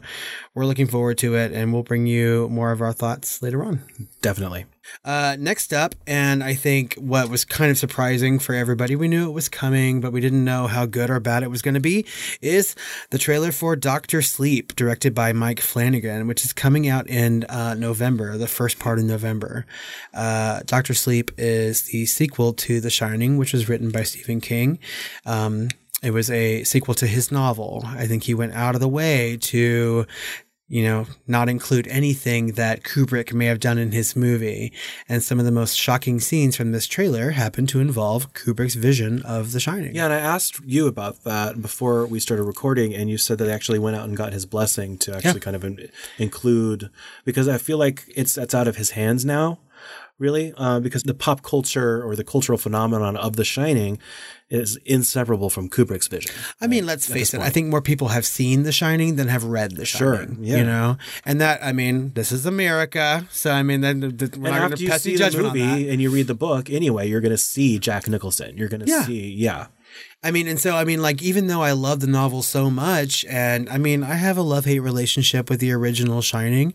we're looking forward to it, and we'll bring you more of our thoughts later on. Definitely. Uh, next up, and I think what was kind of surprising for everybody, we knew it was coming, but we didn't know how good or bad it was going to be, is the trailer for Doctor Sleep, directed by Mike Flanagan, which is coming out in uh, November, the first part of November. Uh, Doctor Sleep is the sequel to The Shining, which was written by Stephen King. Um, it was a sequel to his novel. I think he went out of the way to you know, not include anything that Kubrick may have done in his movie. And some of the most shocking scenes from this trailer happen to involve Kubrick's vision of The Shining. Yeah, and I asked you about that before we started recording, and you said that they actually went out and got his blessing to actually kind of in- include because I feel like it's that's out of his hands now, really, uh, because the pop culture or the cultural phenomenon of The Shining is inseparable from Kubrick's vision. I mean, let's face it. I think more people have seen The Shining than have read The Sure, Shining. yeah. You know, and that I mean, this is America, so I mean, then the, the, we're And after to you see the movie and you read the book anyway, you're going to see Jack Nicholson. You're going to Yeah. see, yeah. I mean, and so I mean, like, even though I love the novel so much, and I mean, I have a love hate relationship with the original Shining,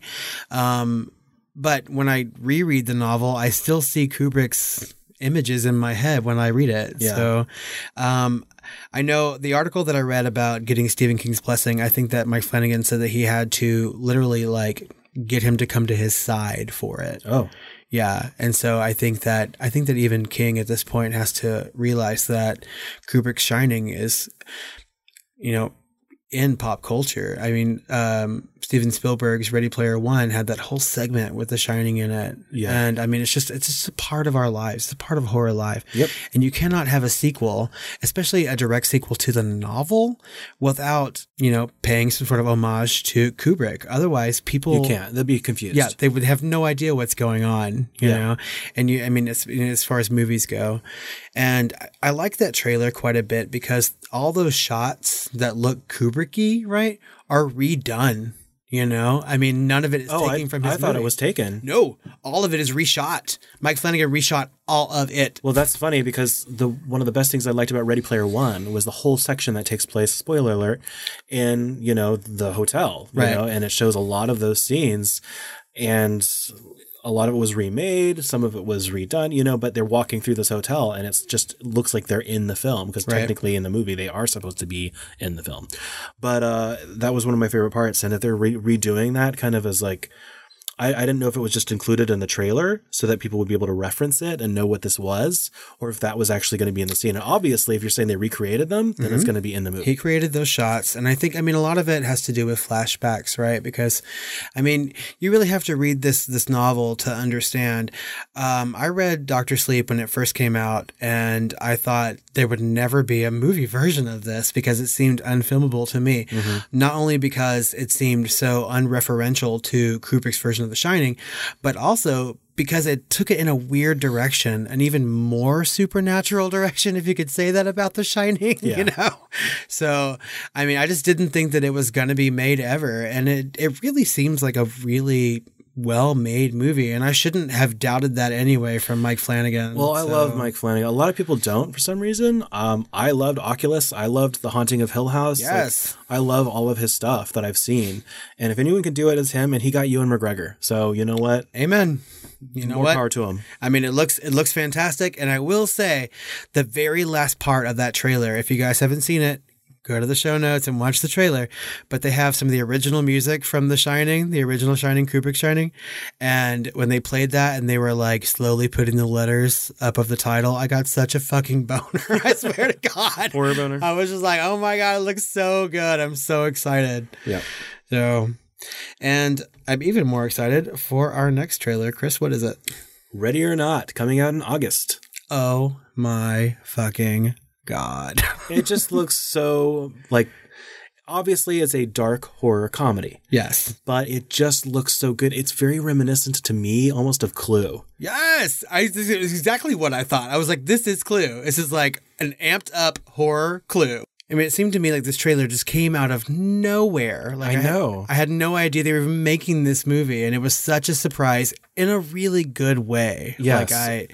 um, but when I reread the novel, I still see Kubrick's images in my head when I read it. Yeah. So, um, I know the article that I read about getting Stephen King's blessing. I think that Mike Flanagan said that he had to literally like get him to come to his side for it. Oh, Yeah, and so I think that I think that even King at this point has to realize that Kubrick's Shining is, you know, in pop culture. I mean, um, Steven Spielberg's Ready Player One had that whole segment with The Shining in it. Yeah. and I mean, it's just it's just a part of our lives. It's a part of horror life. Yep. And you cannot have a sequel, especially a direct sequel to the novel, without you know paying some sort of homage to Kubrick. Otherwise, people you can't. They'll be confused. yeah, they would have no idea what's going on, you Yeah. know. And you, I mean, as, you know, as far as movies go, and I- I like that trailer quite a bit because all those shots that look Kubricky, right, are redone. You know, I mean, none of it is Oh, taken I, from his. I thought it was taken. No, all of it is reshot. Mike Flanagan reshot all of it. Well, that's funny because the one of the best things I liked about Ready Player One was the whole section that takes place. Spoiler alert! In you know the hotel, you Right. know, and it shows a lot of those scenes, and a lot of it was remade. Some of it was redone, you know. But they're walking through this hotel, and it's just looks like they're in the film because Right. technically in the movie they are supposed to be in the film. But uh, that was one of my favorite parts, and if they're re- redoing that kind of as like. I, I didn't know if it was just included in the trailer so that people would be able to reference it and know what this was, or if that was actually going to be in the scene. And obviously, if you're saying they recreated them, then it's going to be in the movie. He created those shots. And I think, I mean, a lot of it has to do with flashbacks, right? Because, I mean, you really have to read this, this novel to understand. Um, I read Doctor Sleep when it first came out and I thought there would never be a movie version of this because it seemed unfilmable to me. Not only because it seemed so unreferential to Kubrick's version of The Shining, but also because it took it in a weird direction, an even more supernatural direction, if you could say that about The Shining, Yeah. you know? So, I mean, I just didn't think that it was going to be made ever. And it, it really seems like a really well made movie. And I shouldn't have doubted that anyway from Mike Flanagan. Well, I So- love Mike Flanagan. A lot of people don't for some reason. Um, I loved Oculus. I loved The Haunting of Hill House. Like, Yes. I love all of his stuff that I've seen. And if anyone can do it, it's him. And he got Ewan McGregor. So you know what? Amen. You know More what? power to him. I mean, it looks it looks fantastic, and I will say, the very last part of that trailer. If you guys haven't seen it, go to the show notes and watch the trailer. But they have some of the original music from The Shining, the original Shining, Kubrick Shining, and when they played that and they were like slowly putting the letters up of the title, I got such a fucking boner. I swear to God, Horror boner. I was just like, oh my god, it looks so good. I'm so excited. Yeah. So, and I'm even more excited for our next trailer. Chris, what is it? Ready or Not, coming out in August. Oh my fucking god. It just looks so like obviously it's a dark horror comedy, yes. but it just looks so good. It's very reminiscent to me almost of Clue. Yes. I this is exactly what I thought. I was like, this is Clue. This is like an amped up horror Clue. I mean, it seemed to me like this trailer just came out of nowhere. Like I had- know. I had no idea they were even making this movie, and it was such a surprise in a really good way. Yes. Like I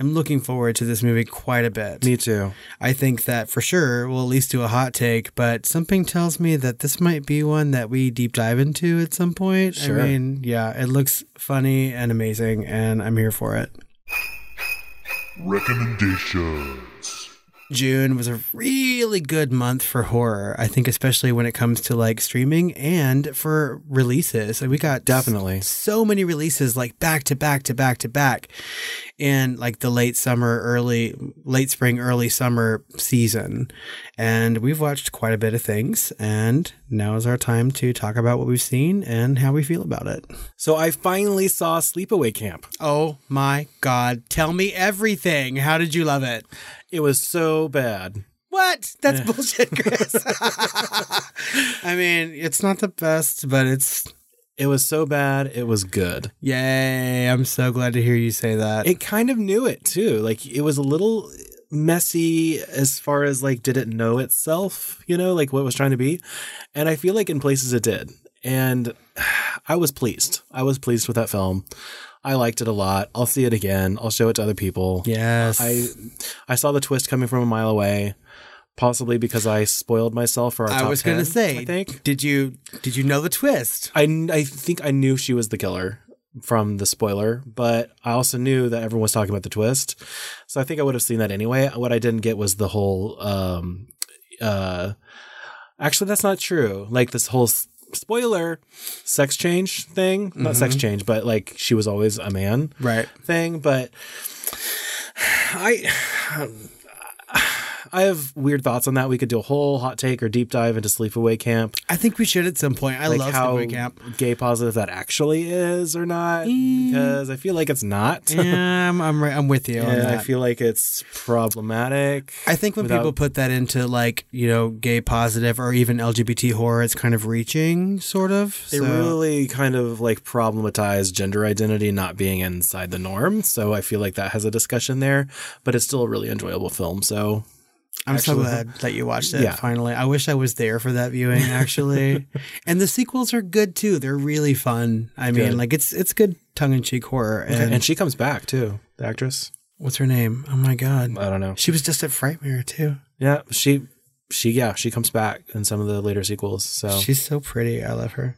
am looking forward to this movie quite a bit. Me too. I think that for sure we'll at least do a hot take, but something tells me that this might be one that we deep dive into at some point. Sure. I mean, yeah, it looks funny and amazing, and I'm here for it. Recommendations. June was a really good month for horror. I think, especially when it comes to like streaming and for releases. And we got Definitely. so many releases like back to back to back to back in like the late summer, early, late spring, early summer season. And we've watched quite a bit of things. And now is our time to talk about what we've seen and how we feel about it. So I finally saw Sleepaway Camp. Oh my God. Tell me everything. How did you love it? It was so bad. What? That's bullshit, Chris. I mean, it's not the best, but it's It was so bad. It was good. yay. I'm so glad to hear you say that. It kind of knew it too. Like it was a little messy as far as like did it know itself, you know, like what it was trying to be. And I feel like in places it did. And I was pleased. I was pleased with that film. I liked it a lot. I'll see it again. I'll show it to other people. yes. I I saw the twist coming from a mile away, possibly because I spoiled myself for our I top was going to say, I think did you did you know the twist? I I think I knew she was the killer from the spoiler, but I also knew that everyone was talking about the twist. So I think I would have seen that anyway. What I didn't get was the whole um uh actually that's not true. Like this whole s- spoiler sex change thing, not sex change, but like she was always a man Right. thing, but I I have weird thoughts on that. We could do a whole hot take or deep dive into Sleepaway Camp. I think we should at some point. I Like love how Sleepaway Camp. gay positive that actually is or not, eh. because I feel like it's not. yeah, I'm I'm, right, I'm with you that. I feel like it's problematic. I think when without- people put that into like you know gay positive or even LGBT horror, it's kind of reaching, sort of. They So- really kind of like problematize gender identity not being inside the norm. So I feel like that has a discussion there, but it's still a really enjoyable film. So I'm so glad that you watched it Yeah. finally. I wish I was there for that viewing actually. and the sequels are good too. They're really fun. I mean, Good. like it's it's good tongue in cheek horror. And, and she comes back too, the actress. what's her name? Oh my god. I don't know. She was just at Frightmare too. Yeah, she she yeah, she comes back in some of the later sequels. So She's so pretty. I love her.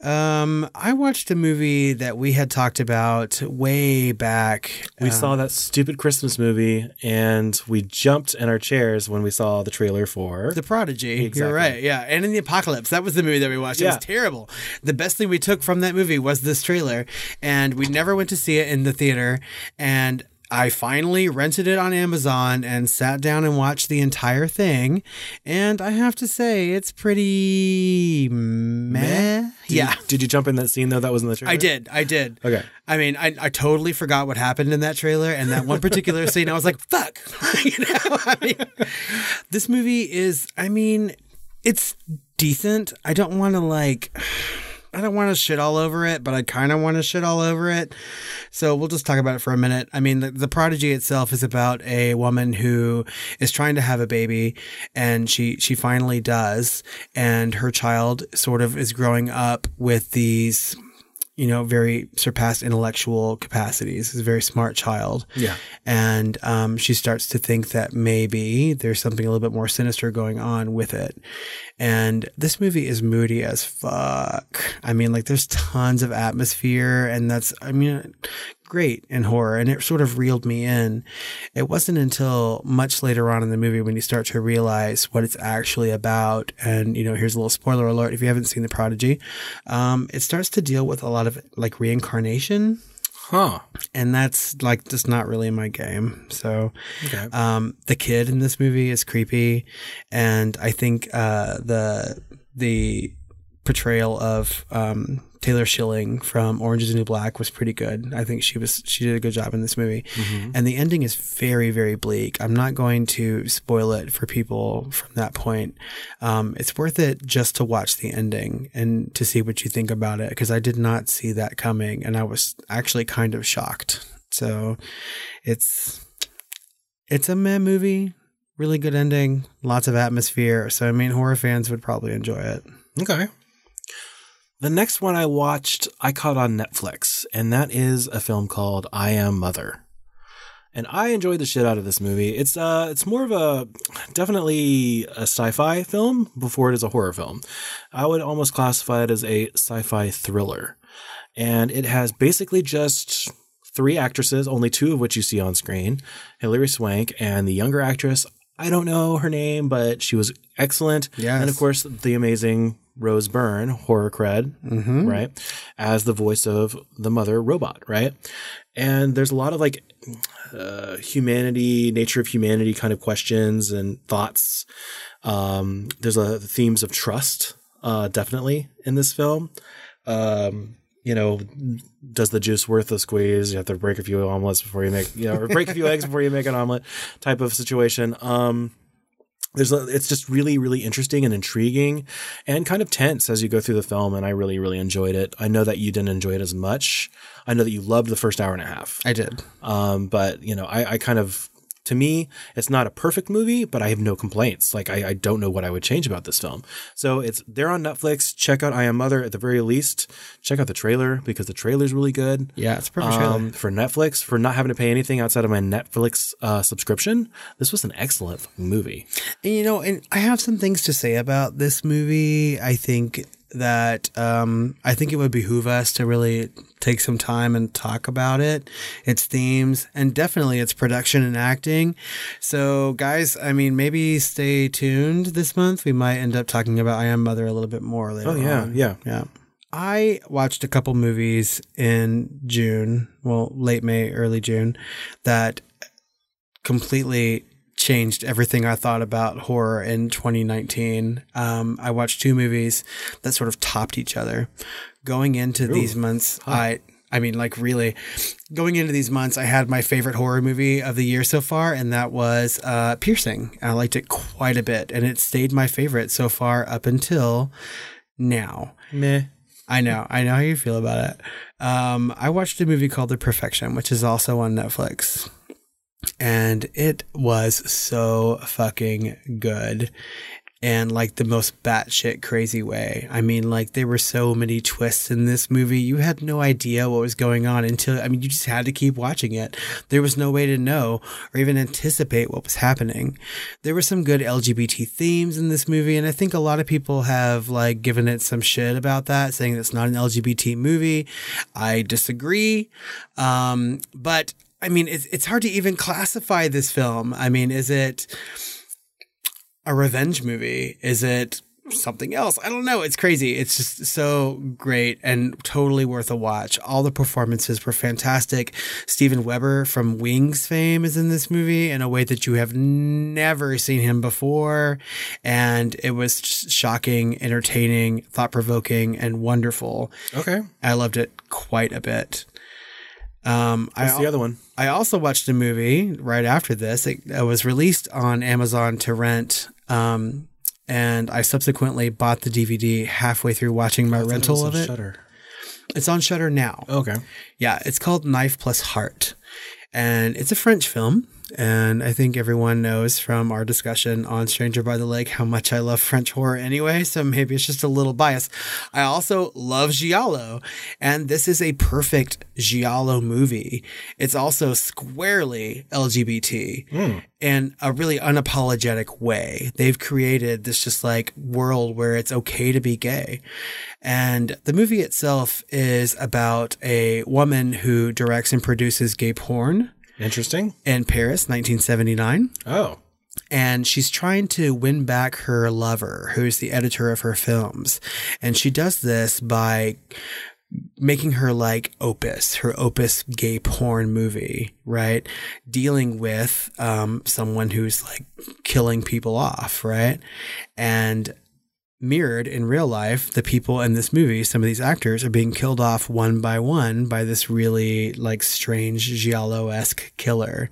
Um, I watched a movie that we had talked about way back. we Um, saw that stupid Christmas movie and we jumped in our chairs when we saw the trailer for The Prodigy. Exactly. You're right. Yeah. And in the Apocalypse. That was the movie that we watched. It was terrible. The best thing we took from that movie was this trailer. And we never went to see it in the theater. And I finally rented it on Amazon and sat down and watched the entire thing. And I have to say, it's pretty meh. Did yeah. You, did you jump in that scene though that was in the trailer? I did. I did. Okay. I mean, I, I totally forgot what happened in that trailer and that one particular scene. I was like, fuck. you know, I mean, this movie is, I mean, it's decent. I don't want to like, I don't want to shit all over it, but I kind of want to shit all over it. So we'll just talk about it for a minute. I mean, the, the Prodigy itself is about a woman who is trying to have a baby and she, she finally does. And her child sort of is growing up with these, you know, very surpassed intellectual capacities. Is a very smart child. Yeah. And um, she starts to think that maybe there's something a little bit more sinister going on with it. And this movie is moody as fuck. I mean, like, there's tons of atmosphere, and that's, I mean, great in horror. And it sort of reeled me in. It wasn't until much later on in the movie when you start to realize what it's actually about. And, you know, here's a little spoiler alert if you haven't seen The Prodigy. Um, it starts to deal with a lot of like reincarnation Huh. and that's like just not really my game. So, Okay. um, the kid in this movie is creepy, and I think uh, the the portrayal of um, Taylor Schilling from Orange is the New Black was pretty good. I think she was she did a good job in this movie. And the ending is very very bleak. I'm not going to spoil it for people from that point. Um, it's worth it just to watch the ending and to see what you think about it because I did not see that coming and I was actually kind of shocked. So it's it's a meh movie. Really good ending, lots of atmosphere. So I mean, horror fans would probably enjoy it. Okay. The next one I watched, I caught on Netflix, and that is a film called I Am Mother. And I enjoyed the shit out of this movie. It's uh it's more of a definitely a sci-fi film before it is a horror film. I would almost classify it as a sci-fi thriller. And it has basically just three actresses, only two of which you see on screen. Hilary Swank and the younger actress, I don't know her name, but she was excellent. Yes. And of course, the amazing Rose Byrne, horror cred, right? As the voice of the mother robot, right? And there's a lot of like uh, humanity, nature of humanity kind of questions and thoughts. Um, there's a themes of trust, uh, definitely in this film. Um, you know, does the juice worth the squeeze? You have to break a few omelets before you make, you know, or break a few eggs before you make an omelet type of situation. Um, there's a, it's just really really interesting and intriguing and kind of tense as you go through the film and i really really enjoyed it i know that you didn't enjoy it as much i know that you loved the first hour and a half I did. um, but you know I, I kind of to me it's not a perfect movie but i have no complaints like I, I don't know what i would change about this film so it's there on netflix check out i am mother at the very least check out the trailer because the trailer's really good Yeah, it's a perfect trailer. um, for Netflix for not having to pay anything outside of my Netflix uh, subscription. This was an excellent movie. And, you know, and I have some things to say about this movie. I think that um, I think it would behoove us to really take some time and talk about it, its themes, and definitely its production and acting. So, guys, I mean, maybe stay tuned this month. We might end up talking about I Am Mother a little bit more later. Oh yeah, on. yeah. Yeah. I watched a couple movies in June, well, late May, early June, that completely changed everything I thought about horror in 2019. Um, I watched two movies that sort of topped each other. Going into these months, I. I mean, like really, going into these months, I had my favorite horror movie of the year so far, and that was uh, Piercing. I liked it quite a bit, and it stayed my favorite so far up until now. Meh. I know. I know how you feel about it. Um, I watched a movie called The Perfection, which is also on Netflix. And it was so fucking good. And like the most batshit crazy way. I mean, like there were so many twists in this movie. You had no idea what was going on until, I mean, you just had to keep watching it. There was no way to know or even anticipate what was happening. There were some good LGBT themes in this movie. And I think a lot of people have like given it some shit about that, saying it's not an LGBT movie. I disagree. Um, but I mean, it's, it's hard to even classify this film. I mean, is it a revenge movie? Is it something else? I don't know. It's crazy. It's just so great and totally worth a watch. All the performances were fantastic. Steven Weber from Wings fame is in this movie in a way that you have never seen him before. And it was shocking, entertaining, thought provoking, and wonderful. Okay. I loved it quite a bit. Um, I What's the other one? I also watched a movie right after this. It, it was released on Amazon to rent. Um, and I subsequently bought the DVD halfway through watching my rental of it. Shudder. It's on Shudder now. Okay. Yeah, it's called Knife Plus Heart. And it's a French film. And I think everyone knows from our discussion on Stranger by the Lake how much I love French horror anyway. So maybe it's just a little bias. I also love Giallo. And this is a perfect Giallo movie. It's also squarely LGBT hmm. in a really unapologetic way. They've created this just like world where it's okay to be gay. And the movie itself is about a woman who directs and produces gay porn Interesting. in Paris, 1979. Oh. And she's trying to win back her lover, who's the editor of her films. And she does this by making her like opus, her opus gay porn movie, right? Dealing with um, someone who's like killing people off, right? And mirrored in real life the people in this movie some of these actors are being killed off one by one by this really like strange giallo-esque killer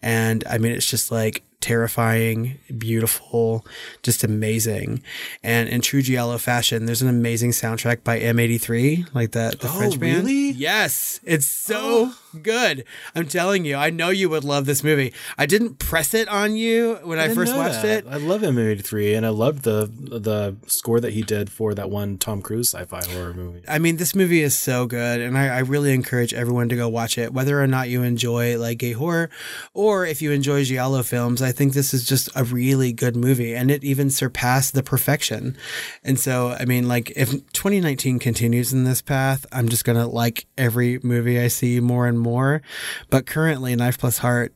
and i mean it's just like terrifying, beautiful, just amazing. And in true Giallo fashion, there's an amazing soundtrack by M83, like that the Oh, French band. really? Yes, it's so oh. Good. I'm telling you, I know you would love this movie. I didn't press it on you when I, didn't first watched that. it. I love M83, and I loved the the score that he did for that one Tom Cruise sci-fi horror movie. I mean, this movie is so good, and I, I really encourage everyone to go watch it, whether or not you enjoy like gay horror, or if you enjoy giallo films. I think this is just a really good movie, and it even surpassed the perfection. And so, I mean, like if 2019 continues in this path, I'm just gonna like every movie I see more and more. But currently, Knife Plus Heart.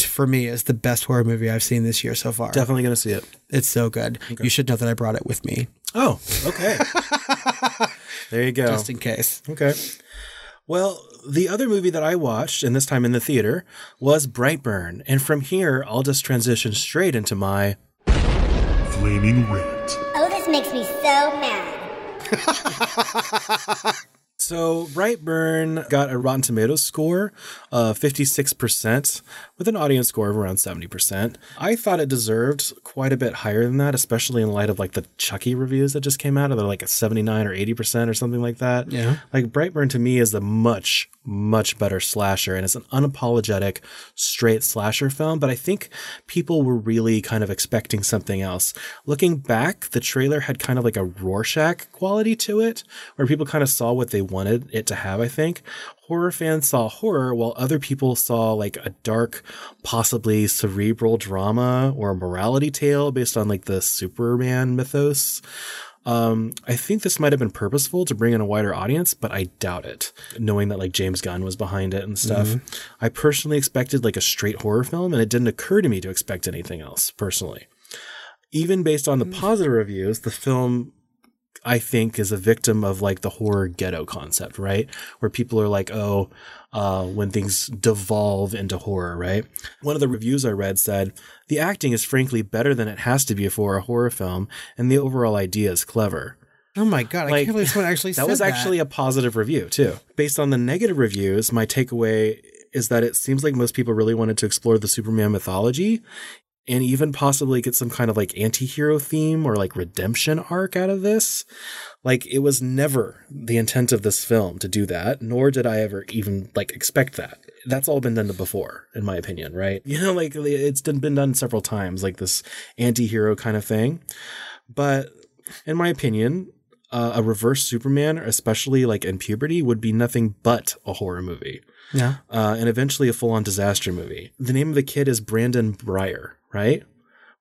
For me, is the best horror movie I've seen this year so far. Definitely gonna see it. It's so good. You should know that I brought it with me, Oh, okay. there you go. just in case. Okay. Well, the other movie that I watched, and this time in the theater, was Brightburn. And from here, I'll just transition straight into my. Flaming rant. Oh, this makes me so mad. So, Brightburn got a Rotten Tomatoes score of 56%, with an audience score of around 70%. I thought it deserved quite a bit higher than that, especially in light of like the Chucky reviews that just came out. They're like a 79 or 80% or something like that. Yeah. Like, Brightburn to me is a much, much better slasher, and it's an unapologetic, straight slasher film. But I think people were really kind of expecting something else. Looking back, the trailer had kind of like a Rorschach quality to it, where people kind of saw what they wanted it to have, I think. Horror fans saw horror, while other people saw like a dark, possibly cerebral drama or morality tale based on like the Superman mythos. Um, I think this might have been purposeful to bring in a wider audience, but I doubt it, knowing that like James Gunn was behind it and stuff. I personally expected like a straight horror film, and it didn't occur to me to expect anything else personally. Even based on the positive reviews, the film I think is a victim of like the horror ghetto concept, right? Where people are like, oh, uh, when things devolve into horror, right? One of the reviews I read said, the acting is frankly better than it has to be for a horror film, and the overall idea is clever. Oh my god! I can't believe someone actually said That was actually a positive review too. Based on the negative reviews, my takeaway is that it seems like most people really wanted to explore the Superman mythology and even possibly get some kind of like anti-hero theme or like redemption arc out of this. Like it was never the intent of this film to do that, nor did I ever even like expect that. That's all been done before, in my opinion, right? You know, like it's been done several times, like this anti-hero kind of thing. But in my opinion, uh, a reverse Superman, especially like in puberty, would be nothing but a horror movie yeah. uh, and eventually a full on disaster movie. The name of the kid is Brandon Breyer, right?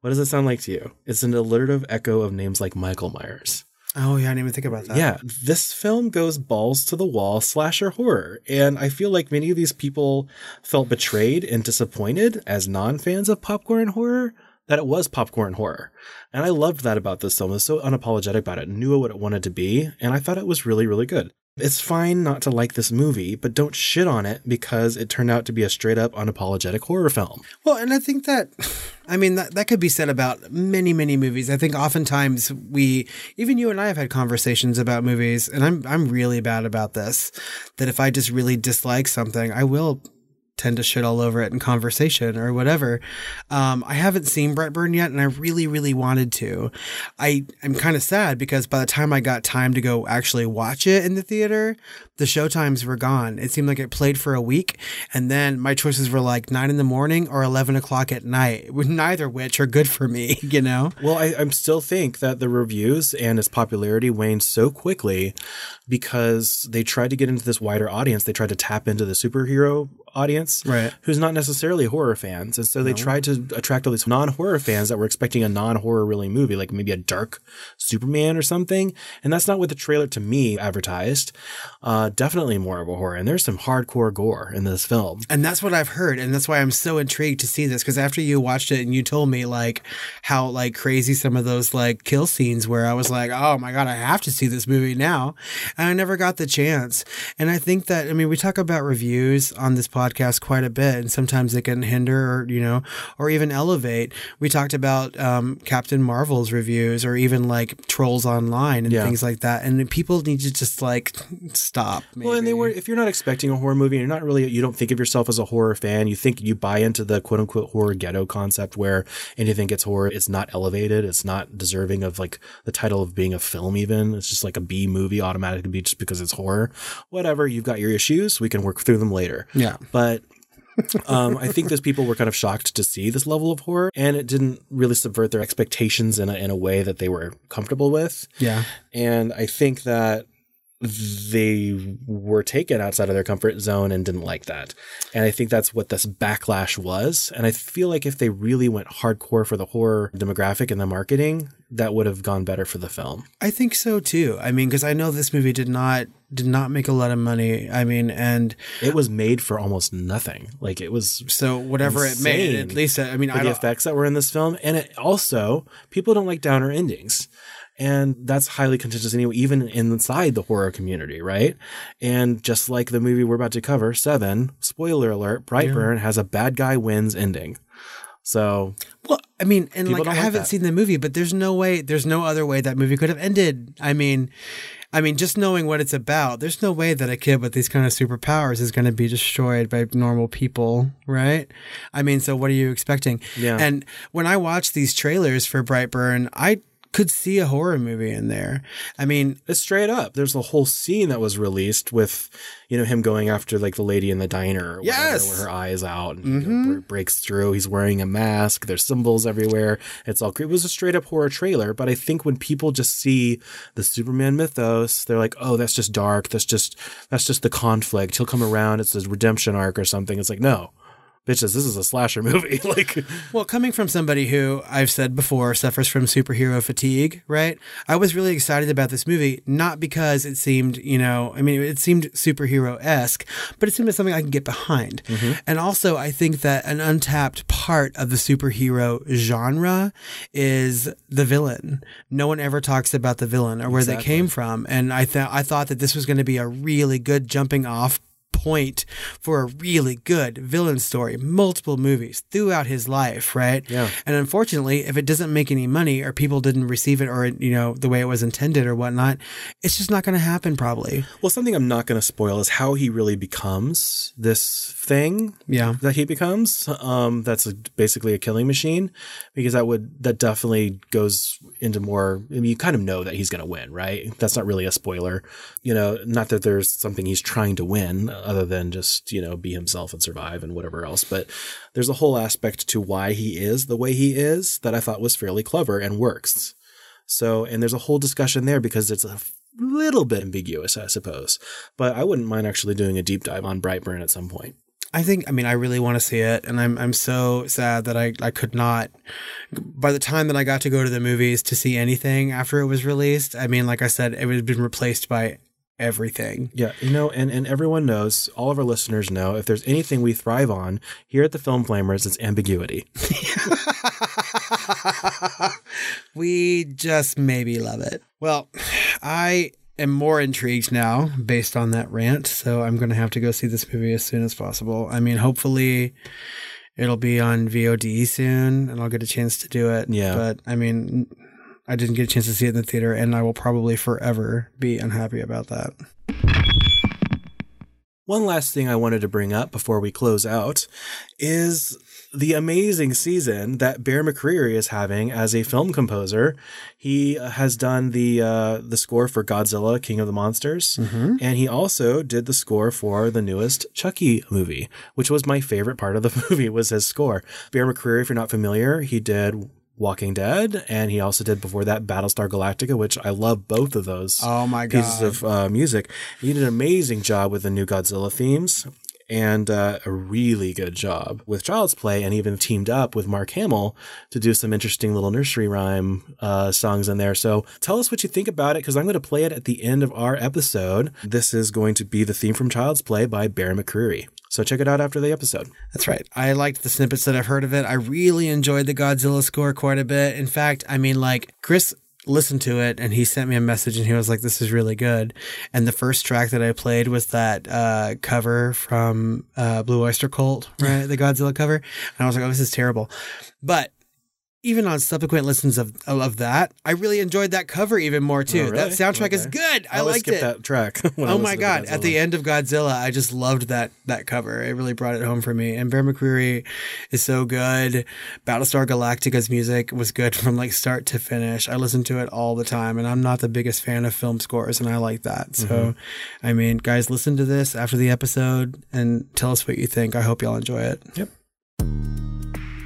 What does it sound like to you? It's an alliterative echo of names like Michael Myers. Oh yeah, I didn't even think about that. Yeah, this film goes balls to the wall slasher horror. And I feel like many of these people felt betrayed and disappointed as non fans of popcorn horror that it was popcorn horror. And I loved that about this film. It was so unapologetic about it, knew what it wanted to be, and I thought it was really, really good. It's fine not to like this movie, but don't shit on it because it turned out to be a straight up unapologetic horror film. Well, and I think that, I mean, that, that could be said about many, many movies. I think oftentimes we, even you and I have had conversations about movies, and I'm, I'm really bad about this, that if I just really dislike something, I will tend to shit all over it in conversation or whatever. Um, I haven't seen Brightburn yet, and I really, really wanted to. I I'm kind of sad because by the time I got time to go actually watch it in the theater, the show times were gone. It seemed like it played for a week, and then my choices were like nine in the morning or eleven o'clock at night. Neither which are good for me, you know. Well, I, I still think that the reviews and its popularity waned so quickly because they tried to get into this wider audience. They tried to tap into the superhero audience, Right. Who's not necessarily horror fans, and so they tried to attract all these non-horror fans that were expecting a non-horror really movie, like maybe a dark Superman or something. And that's not what the trailer to me advertised. Uh, definitely more of a horror, and there's some hardcore gore in this film. And that's what I've heard, and that's why I'm so intrigued to see this. Because after you watched it and you told me like how like crazy some of those like kill scenes were, I was like, oh my god, I have to see this movie now. and I never got the chance. And I think that I mean we talk about reviews on this podcast quite a bit, and sometimes it can hinder or you know or even elevate. We talked about um, Captain Marvel's reviews or even like trolls online and Yeah. things like that, and people need to just like stop. Well, and they were if you're not expecting a horror movie, you're not really you don't think of yourself as a horror fan. You think you buy into the quote unquote horror ghetto concept where anything gets horror, it's not elevated, it's not deserving of like the title of being a film even. It's just like a B movie automatically just because it's horror. Whatever, you've got your issues, we can work through them later. Yeah. But um, I think those people were kind of shocked to see this level of horror, and it didn't really subvert their expectations in a, in a way that they were comfortable with. Yeah. And I think that they were taken outside of their comfort zone and didn't like that. And I think that's what this backlash was. And I feel like if they really went hardcore for the horror demographic and the marketing, that would have gone better for the film. I think so too. I mean, because I know this movie did not did not make a lot of money. I mean, and It was made for almost nothing. Like it was so whatever it made, at least I mean, I the effects that were in this film. And it also, people don't like downer endings. And that's highly contentious anyway, even inside the horror community, right? And just like the movie we're about to cover, Seven, spoiler alert, Brightburn has a bad guy wins ending. So Well, I mean, and like I like haven't that. seen the movie, but there's no way, there's no other way that movie could have ended. I mean, I mean, just knowing what it's about, there's no way that a kid with these kind of superpowers is going to be destroyed by normal people, right? I mean, so what are you expecting? Yeah. And when I watch these trailers for Brightburn, I could see a horror movie in there. I mean, straight up. There's a whole scene that was released with, you know, him going after like the lady in the diner, or whatever, Yes! where her eye is out and you know, mm-hmm. breaks through. He's wearing a mask. There's symbols everywhere. It's all. It was a straight up horror trailer. But I think when people just see the Superman mythos, they're like, oh, that's just dark. That's just that's just the conflict. He'll come around. It's his redemption arc or something. It's like no. Bitches, this is a slasher movie. like, Well, coming from somebody who I've said before suffers from superhero fatigue, right? I was really excited about this movie, not because it seemed, you know, I mean, it seemed superhero esque, but it seemed like something I can get behind. Mm-hmm. And also, I think that an untapped part of the superhero genre is the villain. No one ever talks about the villain or where they came from. And I thought I thought that this was going to be a really good jumping off point for a really good villain story, multiple movies throughout his life, right? Yeah. And unfortunately, if it doesn't make any money or people didn't receive it or, you know, the way it was intended or whatnot, it's just not going to happen probably. well, something I'm not going to spoil is how he really becomes this thing. Yeah. that he becomes. Um, that's a, basically a killing machine because that would that definitely goes into more. I mean, you kind of know that he's going to win, right? That's not really a spoiler. You know, not that there's something he's trying to win other than just you know be himself and survive and whatever else. But there's a whole aspect to why he is the way he is that I thought was fairly clever and works. So, and there's a whole discussion there because it's a little bit ambiguous, I suppose. But I wouldn't mind actually doing a deep dive on Brightburn at some point. I think I mean I really want to see it and I'm I'm so sad that I I could not by the time that I got to go to the movies to see anything after it was released I mean like I said it had been replaced by everything Yeah, you know, and, and everyone knows, all of our listeners know, if there's anything we thrive on here at the Film Flamers, it's ambiguity. we just maybe love it well I am more intrigued now based on that rant so I'm going to have to go see this movie as soon as possible I mean hopefully it'll be on VOD soon and I'll get a chance to do it Yeah. but I mean I didn't get a chance to see it in the theater, and I will probably forever be unhappy about that. One last thing I wanted to bring up before we close out is the amazing season that Bear McCreary is having as a film composer. He uh, has done the uh, the score for Godzilla, King of the Monsters, and he also did the score for the newest Chucky movie, which was my favorite part of the movie was his score. Bear McCreary, if you're not familiar, he did Walking Dead, and he also did before that Battlestar Galactica, which I love both of those Oh my pieces God. of uh, music. He did an amazing job with the new Godzilla themes and uh, a really good job with Child's Play and even teamed up with Mark Hamill to do some interesting little nursery rhyme uh, songs in there. So tell us what you think about it because I'm going to play it at the end of our episode. This is going to be the theme from Child's Play by Bear McCreary. So check it out after the episode. That's right. I liked the snippets that I've heard of it. I really enjoyed the Godzilla score quite a bit. In fact, I mean, like Chris listened to it and he sent me a message and he was like, This is really good. And the first track that I played was that uh, cover from uh, Blue Oyster Cult, right? the Godzilla cover. And I was like, Oh, this is terrible. But even on subsequent listens of of that, I really enjoyed that cover even more too. Oh, really? That soundtrack is good. I, always liked skip it. that track. Oh my god! At the end of Godzilla, I just loved that that cover. It really brought it home for me. And Bear McCreary is so good. Battlestar Galactica's music was good from like start to finish. I listen to it all the time, and I'm not the biggest fan of film scores, and I like that. So, Mm-hmm. I mean, guys, listen to this after the episode and tell us what you think. I hope y'all enjoy it. Yep.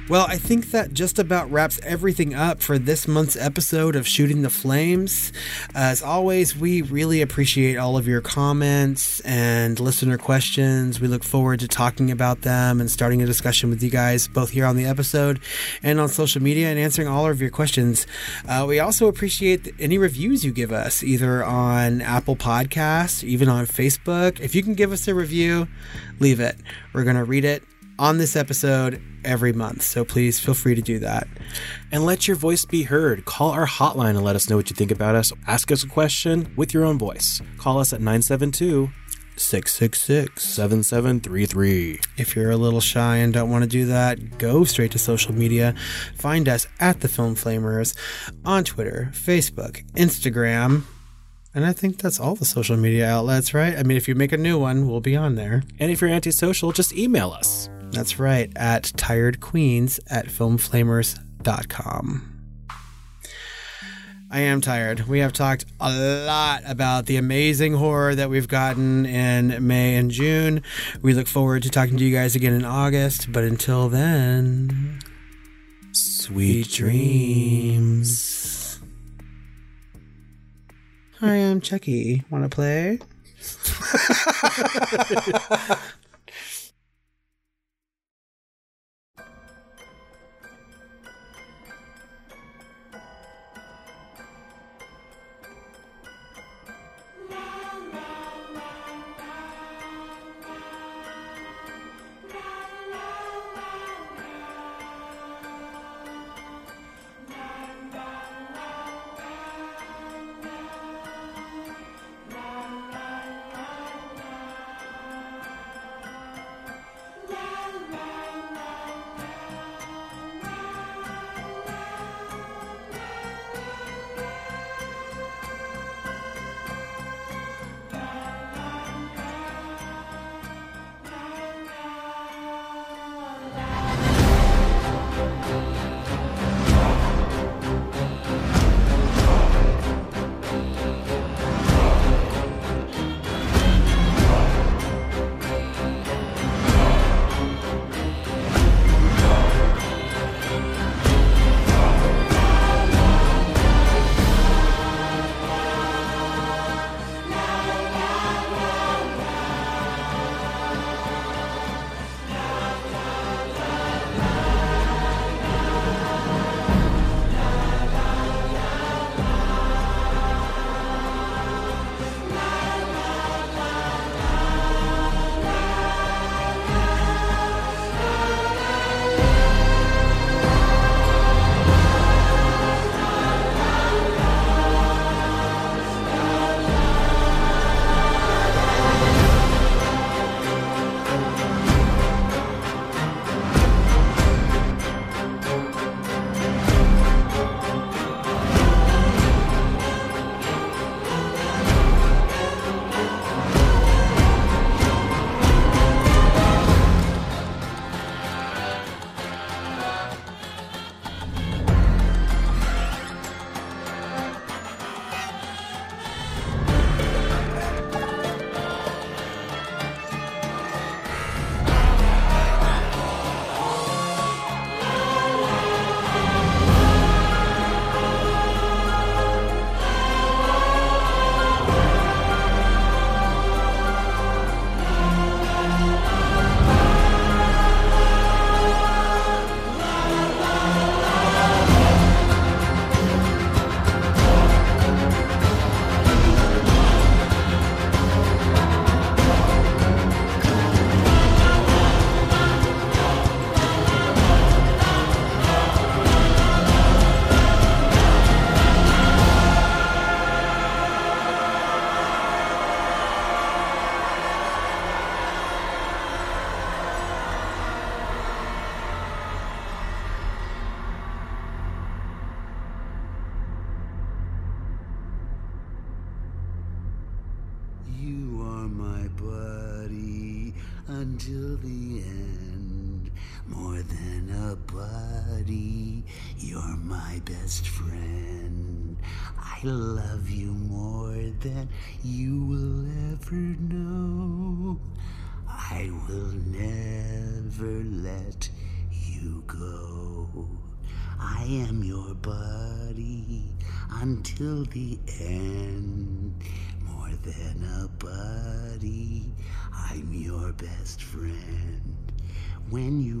Well, I think that just about wraps everything up for this month's episode of Shooting the Flames. As always, we really appreciate all of your comments and listener questions. We look forward to talking about them and starting a discussion with you guys, both here on the episode and on social media, and answering all of your questions. Uh, we also appreciate any reviews you give us, either on Apple Podcasts, even on Facebook. If you can give us a review, leave it. We're going to read it on this episode every month. So please feel free to do that. And let your voice be heard. Call our hotline and let us know what you think about us. Ask us a question with your own voice. Call us at 972 666. 7733. If you're a little shy and don't want to do that, go straight to social media. Find us at the Film Flamers on Twitter, Facebook, Instagram. And I think that's all the social media outlets, right? I mean, if you make a new one, we'll be on there. And if you're antisocial, just email us. That's right, at tiredqueens at filmflamers.com. I am tired. We have talked a lot about the amazing horror that we've gotten in May and June. We look forward to talking to you guys again in August, but until then, Sweet dreams. Hi, I'm Chucky. Want to play?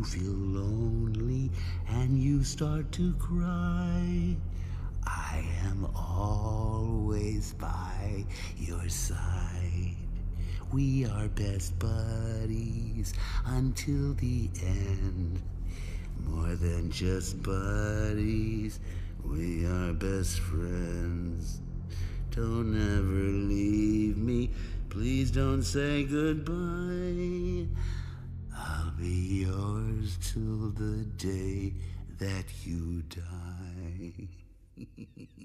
feel lonely and you start to cry, I am always by your side. We are best buddies until the end. More than just buddies, we are best friends. Don't ever leave me. Please don't say goodbye. I'll be yours till the day that you die.